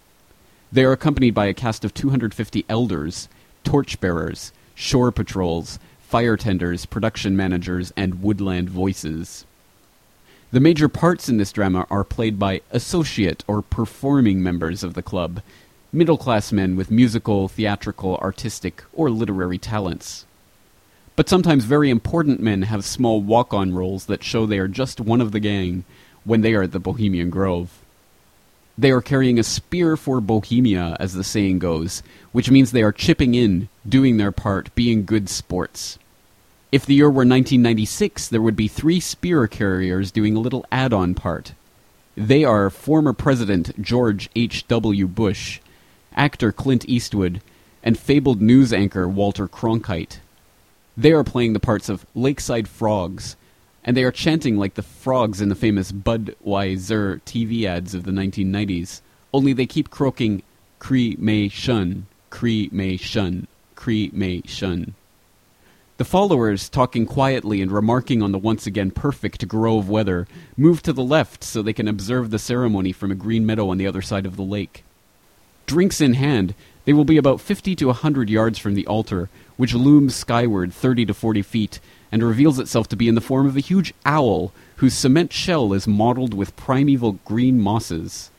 Speaker 2: They are accompanied by a cast of 250 elders, torchbearers, shore patrols, fire tenders, production managers, and woodland voices. The major parts in this drama are played by associate or performing members of the club, middle class men with musical, theatrical, artistic, or literary talents. But sometimes very important men have small walk on roles that show they are just one of the gang when they are at the Bohemian Grove. They are carrying a spear for Bohemia, as the saying goes, which means they are chipping in, doing their part, being good sports. If the year were 1996, there would be three spear carriers doing a little add on part. They are former President George H.W. Bush, actor Clint Eastwood, and fabled news anchor Walter Cronkite. They are playing the parts of lakeside frogs, and they are chanting like the frogs in the famous Budweiser TV ads of the 1990s, only they keep croaking cremation, cremation, cremation. The followers, talking quietly and remarking on the once again perfect grove weather, move to the left so they can observe the ceremony from a green meadow on the other side of the lake. Drinks in hand, they will be about 50 to a 100 yards from the altar, which looms skyward 30 to 40 feet and reveals itself to be in the form of a huge owl whose cement shell is mottled with primeval green mosses.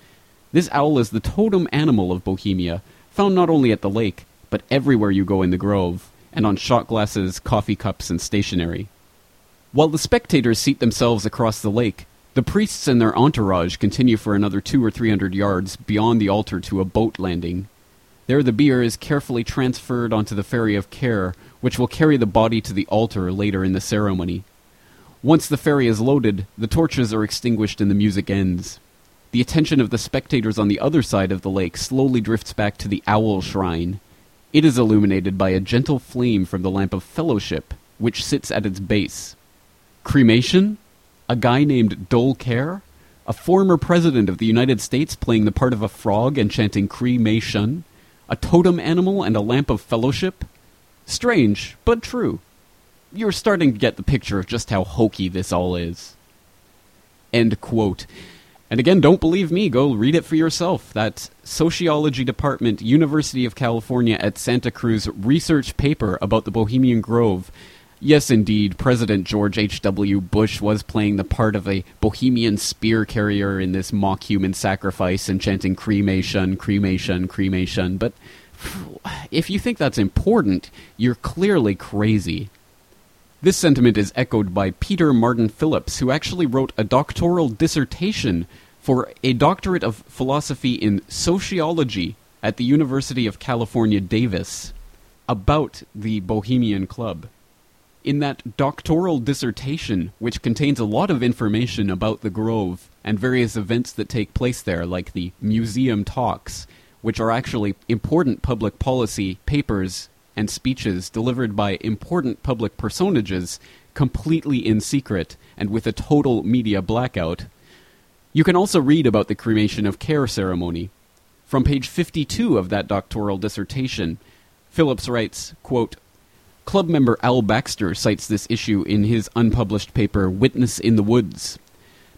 Speaker 2: This owl is the totem animal of Bohemia, found not only at the lake, but everywhere you go in the grove, and on shot glasses, coffee cups, and stationery. While the spectators seat themselves across the lake, the priests and their entourage continue for another two or three hundred yards beyond the altar to a boat landing. There the bier is carefully transferred onto the ferry of care, which will carry the body to the altar later in the ceremony. Once the ferry is loaded, the torches are extinguished and the music ends. The attention of the spectators on the other side of the lake slowly drifts back to the owl shrine. It is illuminated by a gentle flame from the lamp of fellowship, which sits at its base. Cremation? A guy named Dull Care? A former president of the United States playing the part of a frog and chanting cremation? A totem animal and a lamp of fellowship? Strange, but true. You're starting to get the picture of just how hokey this all is. End quote. And again, don't believe me, go read it for yourself. That Sociology Department, University of California at Santa Cruz research paper about the Bohemian Grove. Yes, indeed, President George H.W. Bush was playing the part of a Bohemian spear carrier in this mock human sacrifice and chanting cremation, cremation, cremation. But if you think that's important, you're clearly crazy. This sentiment is echoed by Peter Martin Phillips, who actually wrote a doctoral dissertation for a doctorate of philosophy in sociology at the University of California, Davis, about the Bohemian Club. In that doctoral dissertation, which contains a lot of information about the Grove and various events that take place there, like the museum talks, which are actually important public policy papers and speeches delivered by important public personages completely in secret and with a total media blackout. You can also read about the cremation of care ceremony. From page 52 of that doctoral dissertation, Phillips writes, quote, Club member Al Baxter cites this issue in his unpublished paper Witness in the Woods,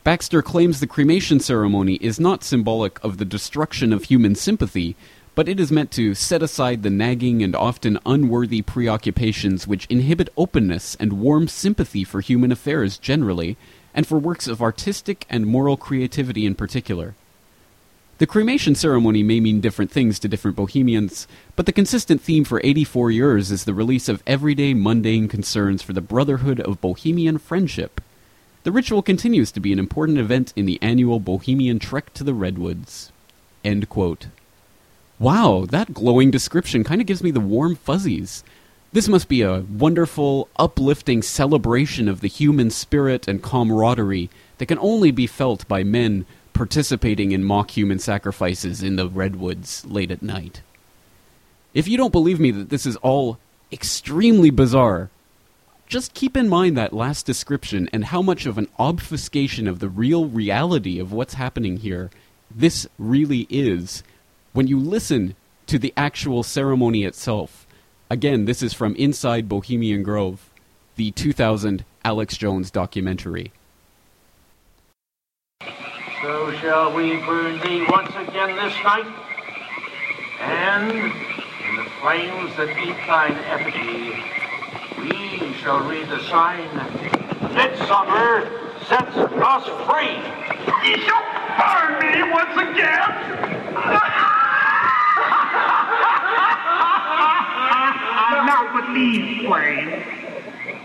Speaker 2: Baxter claims the cremation ceremony is not symbolic of the destruction of human sympathy, but it is meant to set aside the nagging and often unworthy preoccupations which inhibit openness and warm sympathy for human affairs generally, and for works of artistic and moral creativity in particular. The cremation ceremony may mean different things to different Bohemians, but the consistent theme for 84 years is the release of everyday mundane concerns for the brotherhood of Bohemian friendship. The ritual continues to be an important event in the annual Bohemian Trek to the Redwoods. End quote. Wow, that glowing description kind of gives me the warm fuzzies. This must be a wonderful, uplifting celebration of the human spirit and camaraderie that can only be felt by men participating in mock human sacrifices in the redwoods late at night. If you don't believe me that this is all extremely bizarre, just keep in mind that last description and how much of an obfuscation of the real reality of what's happening here this really is when you listen to the actual ceremony itself. Again, this is from Inside Bohemian Grove, the 2000 Alex Jones documentary.
Speaker 11: So shall we burn thee once again this night? And in the flames that eat thine effigy, we shall read the sign, Midsummer sets us free.
Speaker 12: Ye shall burn me once again! now but leave flame,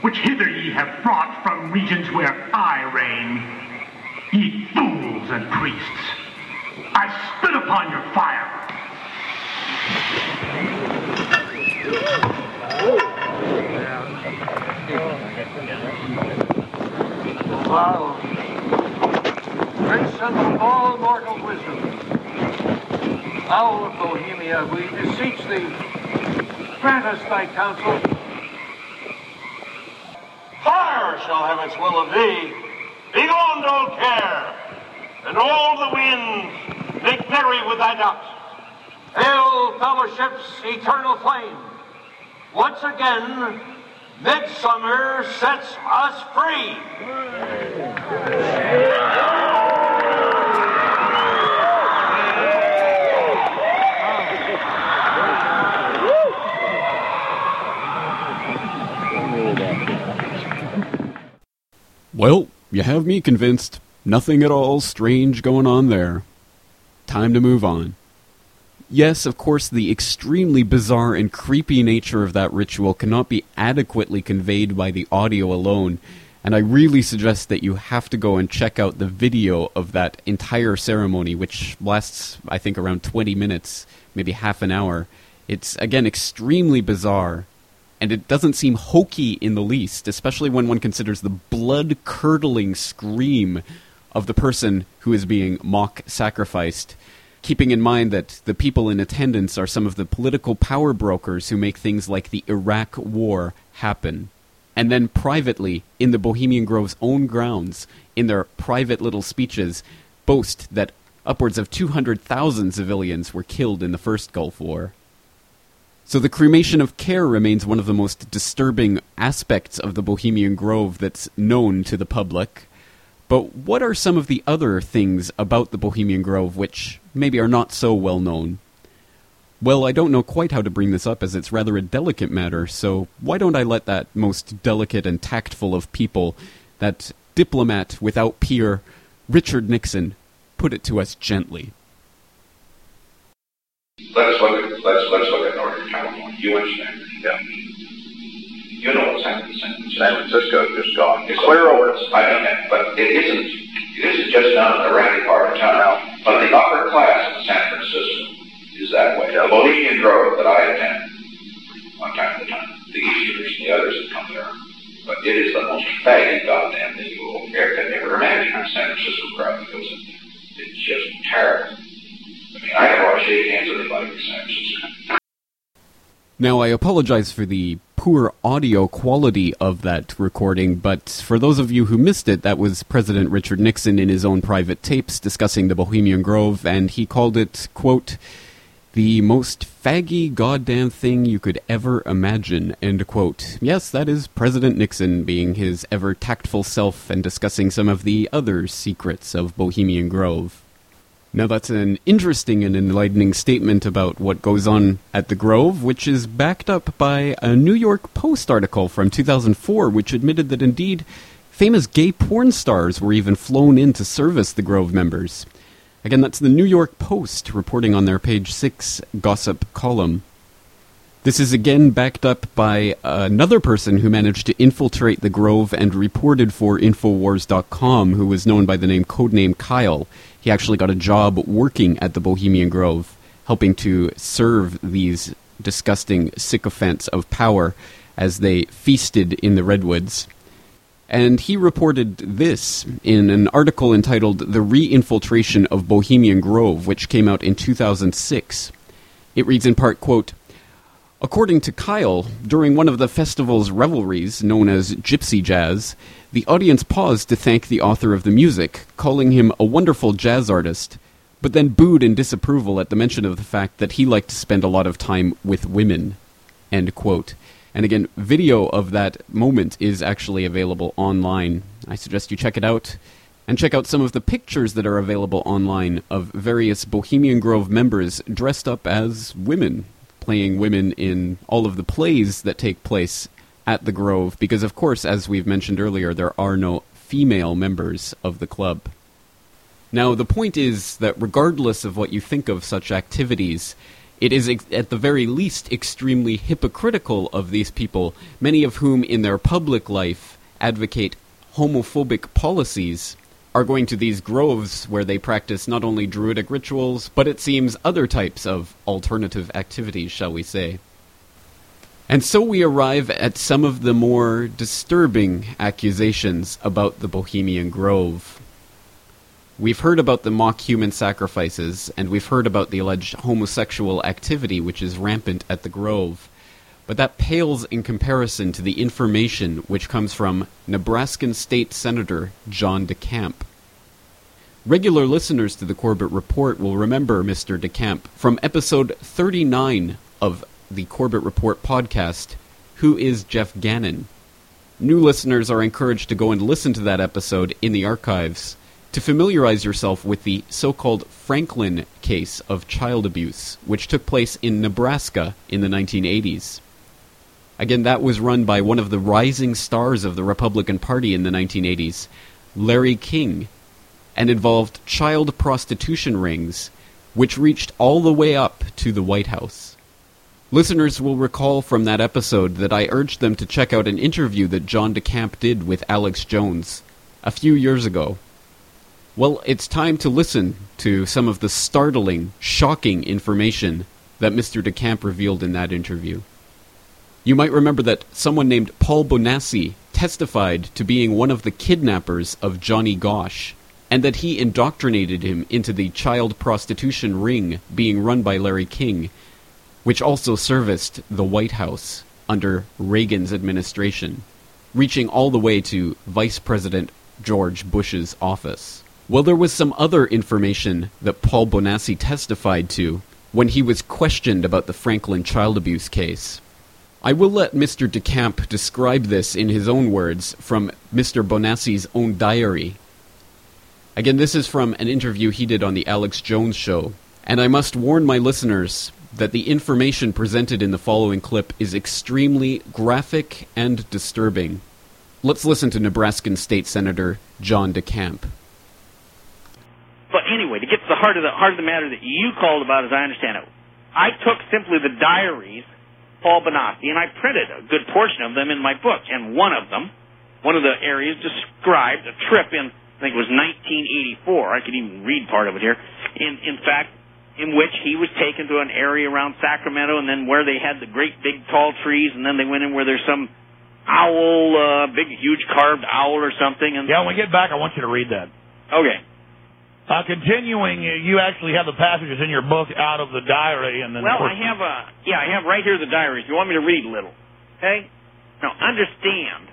Speaker 12: which hither ye have brought from regions where I reign. Ye fools and priests, I spit upon your fire.
Speaker 11: Thou, prince of all mortal wisdom, thou of Bohemia, we beseech thee, grant us thy counsel. Fire shall have its will of thee. Begone, dull care, and all the winds make merry with thy dust. Hail, fellowship's eternal flame. Once again, midsummer sets us free.
Speaker 2: Well, you have me convinced. Nothing at all strange going on there. Time to move on. Yes, of course, the extremely bizarre and creepy nature of that ritual cannot be adequately conveyed by the audio alone, and I really suggest that you have to go and check out the video of that entire ceremony, which lasts, I think, around 20 minutes, maybe half an hour. It's, again, extremely bizarre, and it doesn't seem hokey in the least, especially when one considers the blood curdling scream of the person who is being mock sacrificed. Keeping in mind that the people in attendance are some of the political power brokers who make things like the Iraq War happen. And then privately, in the Bohemian Grove's own grounds, in their private little speeches, boast that upwards of 200,000 civilians were killed in the first Gulf War. So the cremation of care remains one of the most disturbing aspects of the Bohemian Grove that's known to the public. But what are some of the other things about the Bohemian Grove which maybe are not so well known? Well, I don't know quite how to bring this up as it's rather a delicate matter, so why don't I let that most delicate and tactful of people, that diplomat without peer, Richard Nixon, put it to us gently.
Speaker 13: Us look at let's let's look at Northern California. You understand? Yeah. You know what's happened in San Francisco. San Francisco just gone. It's clear over. I know that, but it isn't. It isn't just down in the ratty part of town. But the upper class in San Francisco is that way. The Bohemian Grove that I attend, one time to time, the Easterners and the others that come there. But it is the most faggy goddamn thing you will ever, can ever imagine in San Francisco crowd because it, it's just terrible. I mean, I don't want to shake hands with anybody in San Francisco.
Speaker 2: Now, I apologize for the poor audio quality of that recording, but for those of you who missed it, that was President Richard Nixon in his own private tapes discussing the Bohemian Grove, and he called it, quote, the most faggy goddamn thing you could ever imagine, end quote. Yes, that is President Nixon being his ever tactful self and discussing some of the other secrets of Bohemian Grove. Now, that's an interesting and enlightening statement about what goes on at the Grove, which is backed up by a New York Post article from 2004, which admitted that indeed famous gay porn stars were even flown in to service the Grove members. Again, that's the New York Post reporting on their page 6 gossip column. This is again backed up by another person who managed to infiltrate the Grove and reported for Infowars.com, who was known by the name Codename Kyle. He actually got a job working at the Bohemian Grove, helping to serve these disgusting sycophants of power as they feasted in the redwoods. And he reported this in an article entitled The Re-Infiltration of Bohemian Grove, which came out in 2006. It reads in part, quote, According to Kyle, during one of the festival's revelries, known as Gypsy Jazz, the audience paused to thank the author of the music, calling him a wonderful jazz artist, but then booed in disapproval at the mention of the fact that he liked to spend a lot of time with women. End quote. And again, video of that moment is actually available online. I suggest you check it out. and check out some of the pictures that are available online of various Bohemian Grove members dressed up as women, playing women in all of the plays that take place at the Grove, because of course, as we've mentioned earlier, there are no female members of the club. Now, the point is that regardless of what you think of such activities, it is ex- at the very least extremely hypocritical of these people, many of whom in their public life advocate homophobic policies are going to these groves where they practice not only druidic rituals, but it seems other types of alternative activities, shall we say. And so we arrive at some of the more disturbing accusations about the Bohemian Grove. We've heard about the mock human sacrifices, and we've heard about the alleged homosexual activity which is rampant at the Grove. But that pales in comparison to the information which comes from Nebraskan State Senator John DeCamp. Regular listeners to the Corbett Report will remember Mr. DeCamp from episode 39 of the Corbett Report podcast, Who is Jeff Gannon? New listeners are encouraged to go and listen to that episode in the archives to familiarize yourself with the so called Franklin case of child abuse, which took place in Nebraska in the 1980s. Again, that was run by one of the rising stars of the Republican Party in the 1980s, Larry King, and involved child prostitution rings, which reached all the way up to the White House. Listeners will recall from that episode that I urged them to check out an interview that John DeCamp did with Alex Jones a few years ago. Well, it's time to listen to some of the startling, shocking information that Mr. DeCamp revealed in that interview. You might remember that someone named Paul Bonacci testified to being one of the kidnappers of Johnny Gosch, and that he indoctrinated him into the child prostitution ring being run by Larry King, which also serviced the White House under Reagan's administration, reaching all the way to Vice President George Bush's office. Well, there was some other information that Paul Bonacci testified to when he was questioned about the Franklin child abuse case. I will let Mr. DeCamp describe this in his own words from Mr. Bonacci's own diary. Again, this is from an interview he did on the Alex Jones show, and I must warn my listeners that the information presented in the following clip is extremely graphic and disturbing. Let's listen to Nebraskan State Senator John DeCamp.
Speaker 14: But anyway, to get to the heart of the heart of the matter that you called about, as I understand it, I took simply the diaries, Paul Bonacci, and I printed a good portion of them in my book. And one of them, one of the areas described a trip in, I think it was 1984. I could even read part of it here. In in fact, in which he was taken to an area around Sacramento, and then where they had the great big tall trees, and then they went in where there's some owl, uh, big huge carved owl or something. And
Speaker 10: Yeah, when we get back, I want you to read that.
Speaker 14: okay.
Speaker 10: Uh, continuing, uh, you actually have the passages in your book out of the diary, and then
Speaker 14: Well, I have a yeah, I have right here the diary. If you want me to read a little, okay? Now understand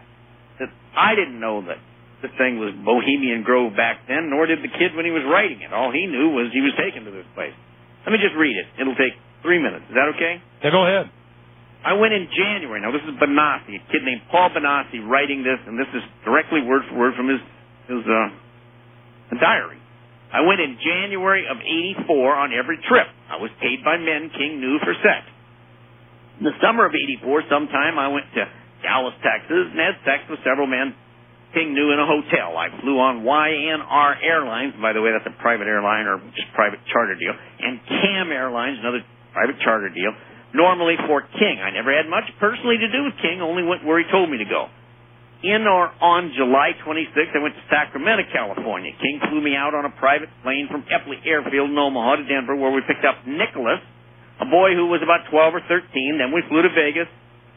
Speaker 14: that I didn't know that the thing was Bohemian Grove back then, nor did the kid when he was writing it. All he knew was he was taken to this place. Let me just read it. It'll take three minutes. Is that okay?
Speaker 10: Yeah, go ahead.
Speaker 14: I went in January. Now this is Bonacci, a kid named Paul Bonacci, writing this, and this is directly word for word from his his uh, diary. I went in January of '84 on every trip. I was paid by men King knew for sex. In the summer of '84, sometime I went to Dallas, Texas, and had sex with several men King knew in a hotel. I flew on YNR Airlines. By the way, that's a private airline or just private charter deal. And CAM Airlines, another private charter deal. Normally for King. I never had much personally to do with King, only went where he told me to go. In or on July 26th, I went to Sacramento, California. King flew me out on a private plane from Eppley Airfield in Omaha to Denver, where we picked up Nicholas, a boy who was about 12 or 13. Then we flew to Vegas,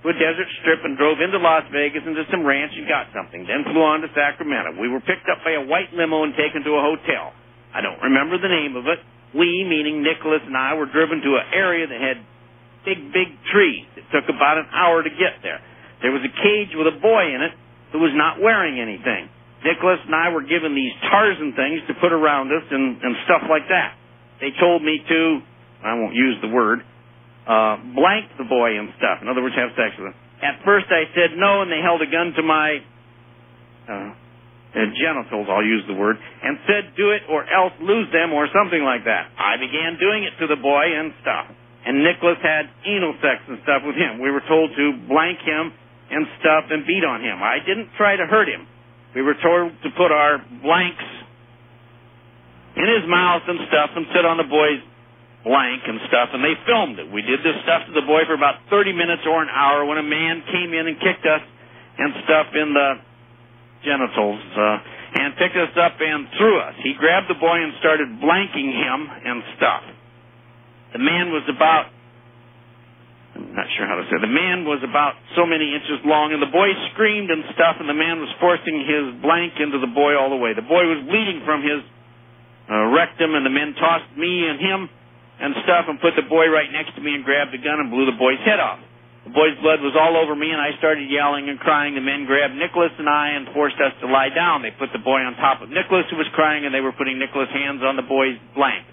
Speaker 14: to a desert strip, and drove into Las Vegas into some ranch and got something. Then flew on to Sacramento. We were picked up by a white limo and taken to a hotel. I don't remember the name of it. We, meaning Nicholas and I, were driven to an area that had big, big trees. It took about an hour to get there. There was a cage with a boy in it who was not wearing anything. Nicholas and I were given these Tarzan things to put around us and, and stuff like that. They told me to, I won't use the word, uh, blank the boy and stuff. In other words, have sex with him. At first I said no, and they held a gun to my, uh, uh, genitals, I'll use the word, and said, do it or else lose them or something like that. I began doing it to the boy and stuff. And Nicholas had anal sex and stuff with him. We were told to blank him and stuff and beat on him. I didn't try to hurt him. We were told to put our blanks in his mouth and stuff and sit on the boy's blank and stuff, and they filmed it. We did this stuff to the boy for about 30 minutes or an hour when a man came in and kicked us and stuff in the genitals uh, and picked us up and threw us. He grabbed the boy and started blanking him and stuff. The man was about I'm not sure how to say. The man was about so many inches long, and the boy screamed and stuff, and the man was forcing his blank into the boy all the way. The boy was bleeding from his uh, rectum, and the men tossed me and him and stuff and put the boy right next to me and grabbed a gun and blew the boy's head off. The boy's blood was all over me, and I started yelling and crying. The men grabbed Nicholas and I and forced us to lie down. They put the boy on top of Nicholas, who was crying, and they were putting Nicholas' hands on the boy's blank.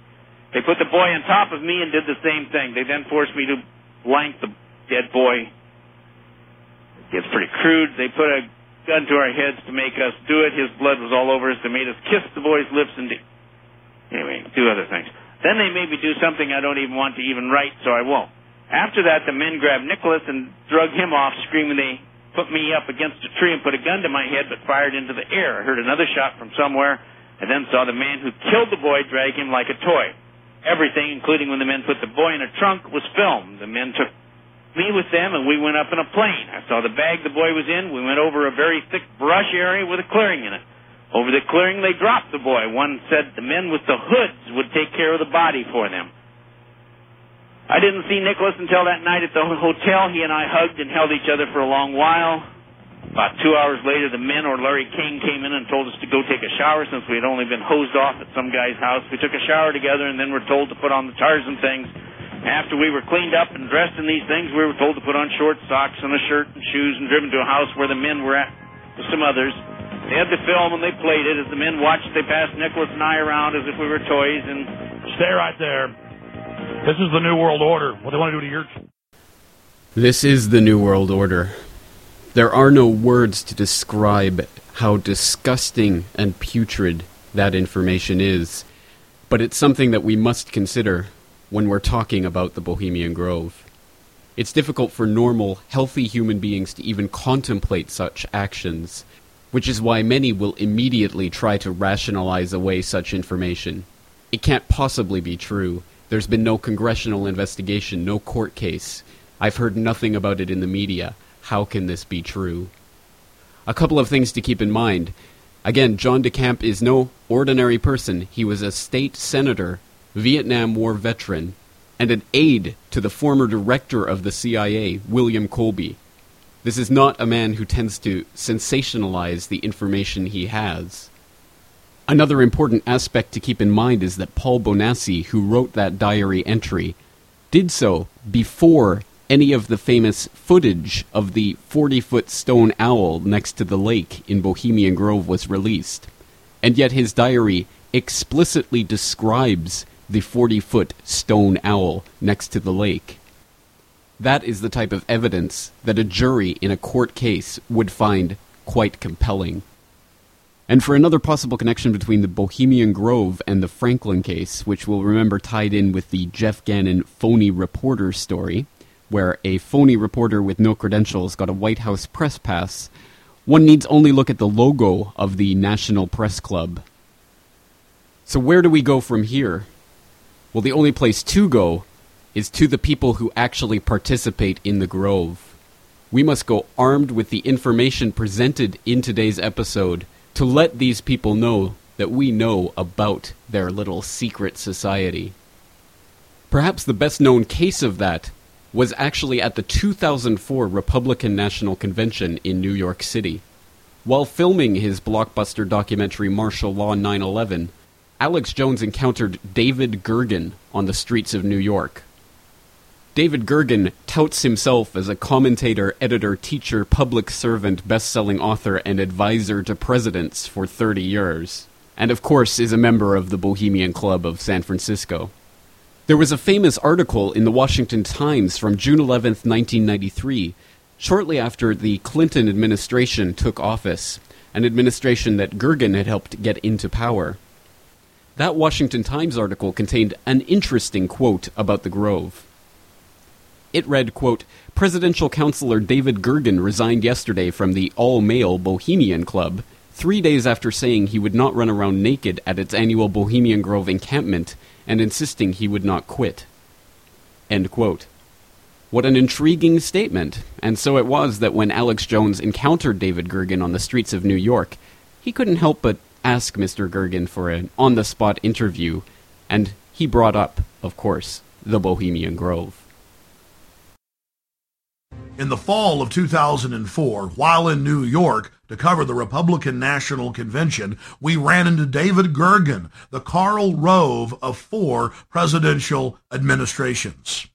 Speaker 14: They put the boy on top of me and did the same thing. They then forced me to blank the dead boy. It gets pretty crude. They put a gun to our heads to make us do it. His blood was all over us. They made us kiss the boy's lips and do, anyway, do other things. Then they made me do something I don't even want to even write, so I won't. After that, the men grabbed Nicholas and drug him off, screaming they put me up against a tree and put a gun to my head, but fired into the air. I heard another shot from somewhere, and then saw the man who killed the boy drag him like a toy. Everything, including when the men put the boy in a trunk, was filmed. The men took me with them, and we went up in a plane. I saw the bag the boy was in. We went over a very thick brush area with a clearing in it. Over the clearing, they dropped the boy. One said the men with the hoods would take care of the body for them. I didn't see Nicholas until that night at the hotel. He and I hugged and held each other for a long while. About two hours later, the men or Larry King came in and told us to go take a shower since we had only been hosed off at some guy's house. We took a shower together and then were told to put on the Tarzan things. After we were cleaned up and dressed in these things, we were told to put on short socks and a shirt and shoes and driven to a house where the men were at with some others. They had the film and they played it. As the men watched, they passed Nicholas and I around as if we were toys and...
Speaker 10: Stay right there. This is the New World Order. What they want to do to your...
Speaker 2: This is the New World Order. There are no words to describe how disgusting and putrid that information is, but it's something that we must consider when we're talking about the Bohemian Grove. It's difficult for normal, healthy human beings to even contemplate such actions, which is why many will immediately try to rationalize away such information. It can't possibly be true. There's been no congressional investigation, no court case. I've heard nothing about it in the media. How can this be true? A couple of things to keep in mind. Again, John DeCamp is no ordinary person. He was a state senator Vietnam War veteran, and an aide to the former director of the CIA, William Colby. This is not a man who tends to sensationalize the information he has. Another important aspect to keep in mind is that Paul Bonacci, who wrote that diary entry, did so before any of the famous footage of the 40 foot stone owl next to the lake in Bohemian Grove was released. And yet his diary explicitly describes the 40 foot stone owl next to the lake. That is the type of evidence that a jury in a court case would find quite compelling. And for another possible connection between the Bohemian Grove and the Franklin case, which we'll remember tied in with the Jeff Gannon phony reporter story, where a phony reporter with no credentials got a White House press pass, one needs only look at the logo of the National Press Club. So, where do we go from here? Well, the only place to go is to the people who actually participate in the Grove. We must go armed with the information presented in today's episode to let these people know that we know about their little secret society. Perhaps the best known case of that was actually at the 2004 Republican National Convention in New York City. While filming his blockbuster documentary Martial Law 911, Alex Jones encountered David Gergen on the streets of New York. David Gergen touts himself as a commentator, editor, teacher, public servant, best selling author, and advisor to presidents for 30 years, and of course is a member of the Bohemian Club of San Francisco. There was a famous article in the Washington Times from June 11, 1993, shortly after the Clinton administration took office, an administration that Gergen had helped get into power. That Washington Times article contained an interesting quote about the Grove. It read, quote, Presidential counselor David Gergen resigned yesterday from the all-male Bohemian Club, three days after saying he would not run around naked at its annual Bohemian Grove encampment and insisting he would not quit. What an intriguing statement. And so it was that when Alex Jones encountered David Gergen on the streets of New York, he couldn't help but ask Mr. Gergen for an on the spot interview, and he brought up, of course, the Bohemian Grove.
Speaker 10: In the fall of 2004, while in New York to cover the Republican National Convention, we ran into David Gergen, the Karl Rove of four presidential administrations.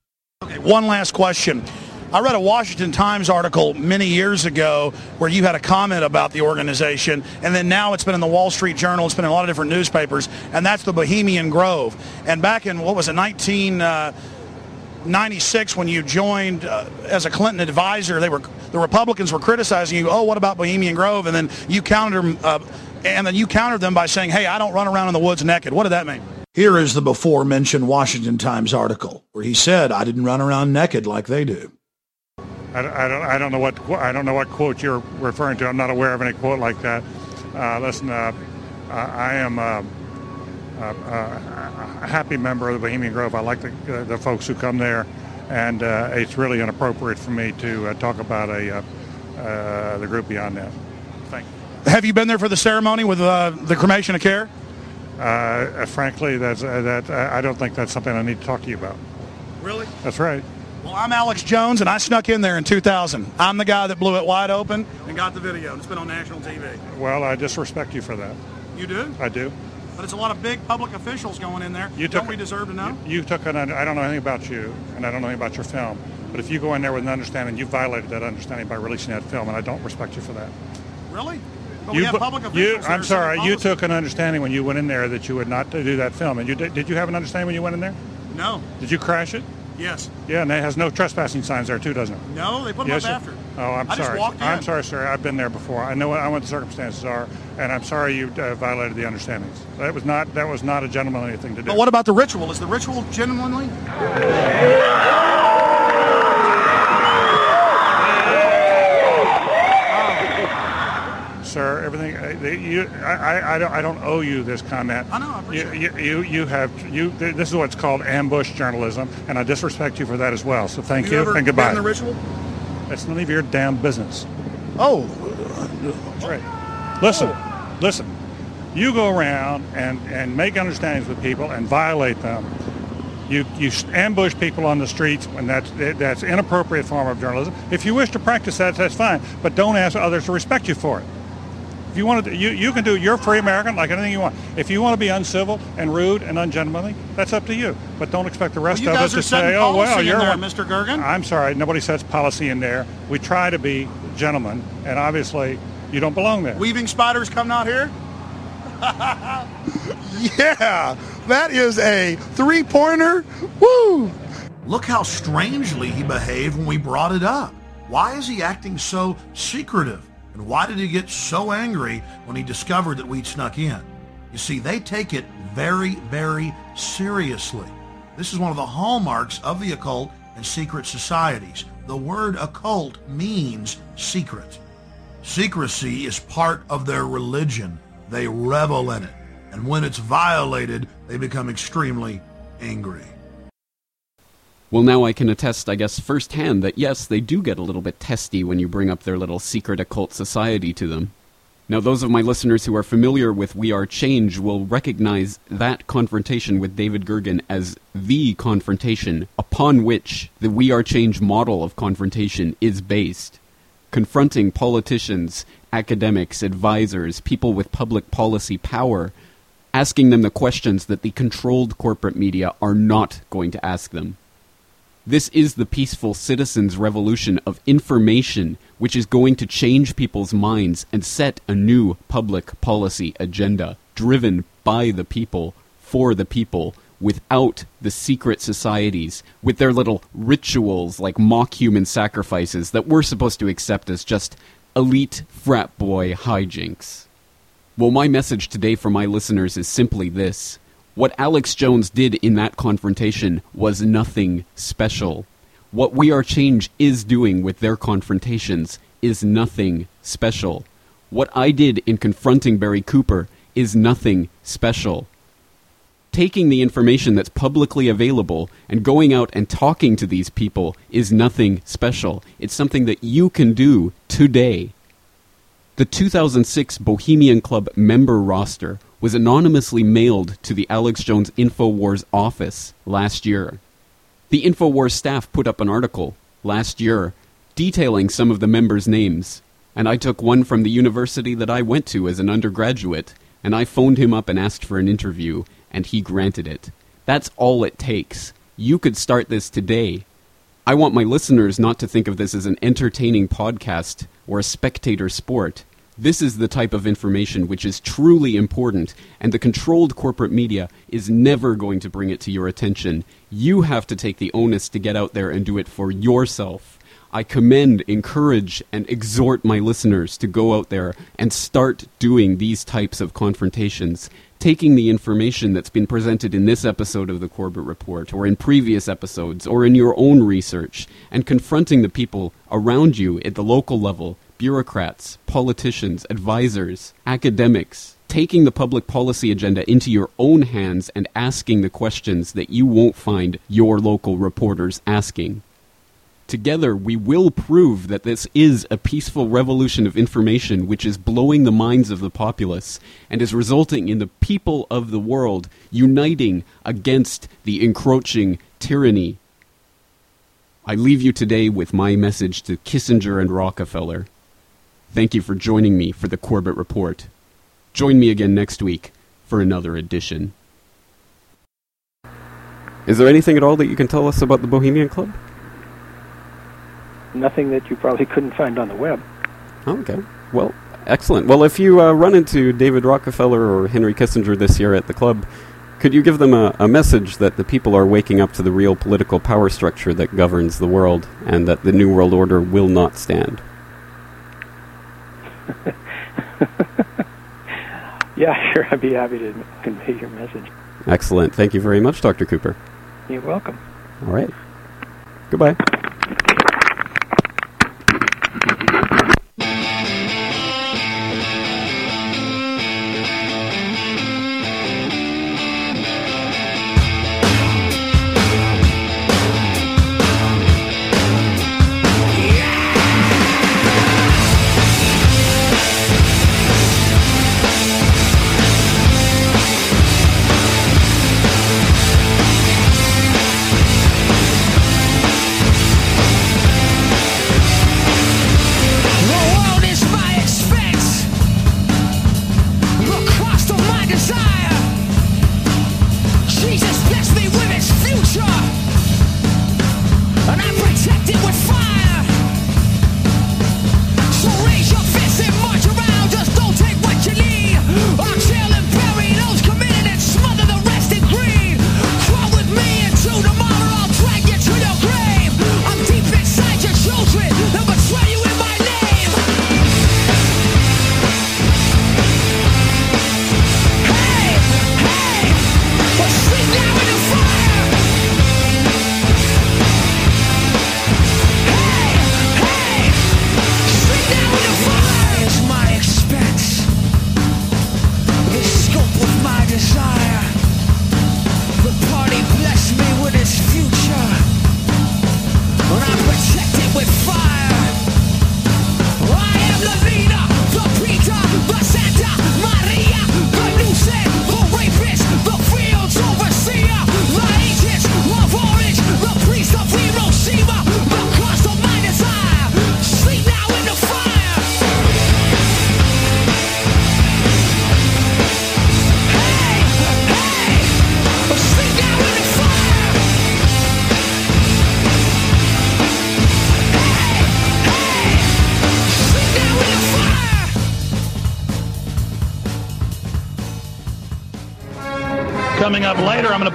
Speaker 10: Okay, one last question. I read a Washington Times article many years ago where you had a comment about the organization, and then now it's been in the Wall Street Journal, it's been in a lot of different newspapers, and that's the Bohemian Grove. And back in, what was it, 19... Uh, 96 when you joined uh, as a Clinton advisor, they were the Republicans were criticizing you. Oh, what about Bohemian Grove? And then you countered them, uh, and then you countered them by saying, "Hey, I don't run around in the woods naked." What did that mean? Here is the before mentioned Washington Times article where he said, "I didn't run around naked like they do."
Speaker 15: I, I don't. I don't know what. I don't know what quote you're referring to. I'm not aware of any quote like that. Uh, listen, uh, I am uh, a happy member of the Bohemian Grove. I like the, uh, the folks who come there, and uh, it's really inappropriate for me to uh, talk about a uh, the group beyond that. Thank you.
Speaker 10: Have you been there for the ceremony with uh, the cremation of care?
Speaker 15: Uh, frankly, that's that. I don't think that's something I need to talk to you about.
Speaker 10: Really?
Speaker 15: That's right.
Speaker 10: Well, I'm Alex Jones, and I snuck in there in 2000. I'm the guy that blew it wide open and got the video. It's been on national TV.
Speaker 15: Well, I disrespect you for that.
Speaker 10: You do?
Speaker 15: I do.
Speaker 10: But it's a lot of big public officials going in there. You don't we deserve to know?
Speaker 15: You, you took an. I don't know anything about you, and I don't know anything about your film. But if you go in there with an understanding, you violated that understanding by releasing that film, and I don't respect you for that.
Speaker 10: Really? But
Speaker 15: you,
Speaker 10: we have public officials.
Speaker 15: You, I'm sorry. You took an understanding when you went in there that you would not do that film, and you did. Did you have an understanding when you went in there?
Speaker 10: No.
Speaker 15: Did you crash it?
Speaker 10: Yes.
Speaker 15: Yeah, and it has no trespassing signs there too, doesn't it?
Speaker 10: No, they put them
Speaker 15: yes,
Speaker 10: up after.
Speaker 15: Oh, I'm
Speaker 10: I
Speaker 15: sorry.
Speaker 10: Just walked in.
Speaker 15: I'm sorry, sir. I've been there before. I know what, I know what the circumstances are, and I'm sorry you uh, violated the understandings. That was not that was not a gentlemanly thing to do.
Speaker 10: But what about the ritual? Is the ritual gentlemanly?
Speaker 15: Sir. Everything uh, you, I, I, don't, I don't owe you this comment.
Speaker 10: I know. I appreciate
Speaker 15: you, you, you, you have you. This is what's called ambush journalism, and I disrespect you for that as well. So thank
Speaker 10: you,
Speaker 15: you,
Speaker 10: ever
Speaker 15: and goodbye.
Speaker 10: Been in the ritual?
Speaker 15: That's none of your damn business.
Speaker 10: Oh,
Speaker 15: that's right. Listen, oh. listen. You go around and, and make understandings with people and violate them. You, you ambush people on the streets, and that's that's inappropriate form of journalism. If you wish to practice that, that's fine, but don't ask others to respect you for it. If you want to, you, you can do. You're free American, like anything you want. If you want to be uncivil and rude and ungentlemanly, that's up to you. But don't expect the rest
Speaker 10: well,
Speaker 15: of us to say, "Oh well, you're
Speaker 10: there, Mr. Gergen."
Speaker 15: I'm sorry, nobody sets policy in there. We try to be gentlemen, and obviously, you don't belong there.
Speaker 10: Weaving spiders come out here. yeah, that is a three-pointer. Woo! Look how strangely he behaved when we brought it up. Why is he acting so secretive? And why did he get so angry when he discovered that we'd snuck in? You see, they take it very, very seriously. This is one of the hallmarks of the occult and secret societies. The word occult means secret. Secrecy is part of their religion. They revel in it. And when it's violated, they become extremely angry.
Speaker 2: Well, now I can attest, I guess, firsthand that yes, they do get a little bit testy when you bring up their little secret occult society to them. Now, those of my listeners who are familiar with We Are Change will recognize that confrontation with David Gergen as the confrontation upon which the We Are Change model of confrontation is based. Confronting politicians, academics, advisors, people with public policy power, asking them the questions that the controlled corporate media are not going to ask them. This is the peaceful citizens' revolution of information, which is going to change people's minds and set a new public policy agenda, driven by the people, for the people, without the secret societies, with their little rituals like mock human sacrifices that we're supposed to accept as just elite frat boy hijinks. Well, my message today for my listeners is simply this. What Alex Jones did in that confrontation was nothing special. What We Are Change is doing with their confrontations is nothing special. What I did in confronting Barry Cooper is nothing special. Taking the information that's publicly available and going out and talking to these people is nothing special. It's something that you can do today. The 2006 Bohemian Club member roster was anonymously mailed to the Alex Jones InfoWars office last year. The InfoWars staff put up an article last year detailing some of the members' names, and I took one from the university that I went to as an undergraduate, and I phoned him up and asked for an interview, and he granted it. That's all it takes. You could start this today. I want my listeners not to think of this as an entertaining podcast or a spectator sport. This is the type of information which is truly important, and the controlled corporate media is never going to bring it to your attention. You have to take the onus to get out there and do it for yourself. I commend, encourage, and exhort my listeners to go out there and start doing these types of confrontations taking the information that's been presented in this episode of the Corbett Report, or in previous episodes, or in your own research, and confronting the people around you at the local level bureaucrats, politicians, advisors, academics, taking the public policy agenda into your own hands and asking the questions that you won't find your local reporters asking. Together, we will prove that this is a peaceful revolution of information which is blowing the minds of the populace and is resulting in the people of the world uniting against the encroaching tyranny. I leave you today with my message to Kissinger and Rockefeller. Thank you for joining me for the Corbett Report. Join me again next week for another edition. Is there anything at all that you can tell us about the Bohemian Club?
Speaker 3: Nothing that you probably couldn't find on the web.
Speaker 2: Okay. Well, excellent. Well, if you uh, run into David Rockefeller or Henry Kissinger this year at the club, could you give them a, a, message that the people are waking up to the real political power structure that governs the world and that the New World Order will not stand?
Speaker 3: yeah, sure. I'd be happy to convey your message.
Speaker 2: Excellent. Thank you very much, Dr. Cooper.
Speaker 3: You're welcome.
Speaker 2: All right. Goodbye.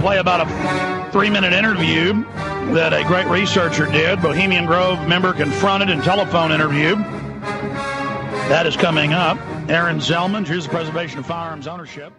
Speaker 10: Play about a three minute interview that a great researcher did. Bohemian Grove member confronted in telephone interview. That is coming up. Aaron Zelman, here's the preservation of firearms ownership.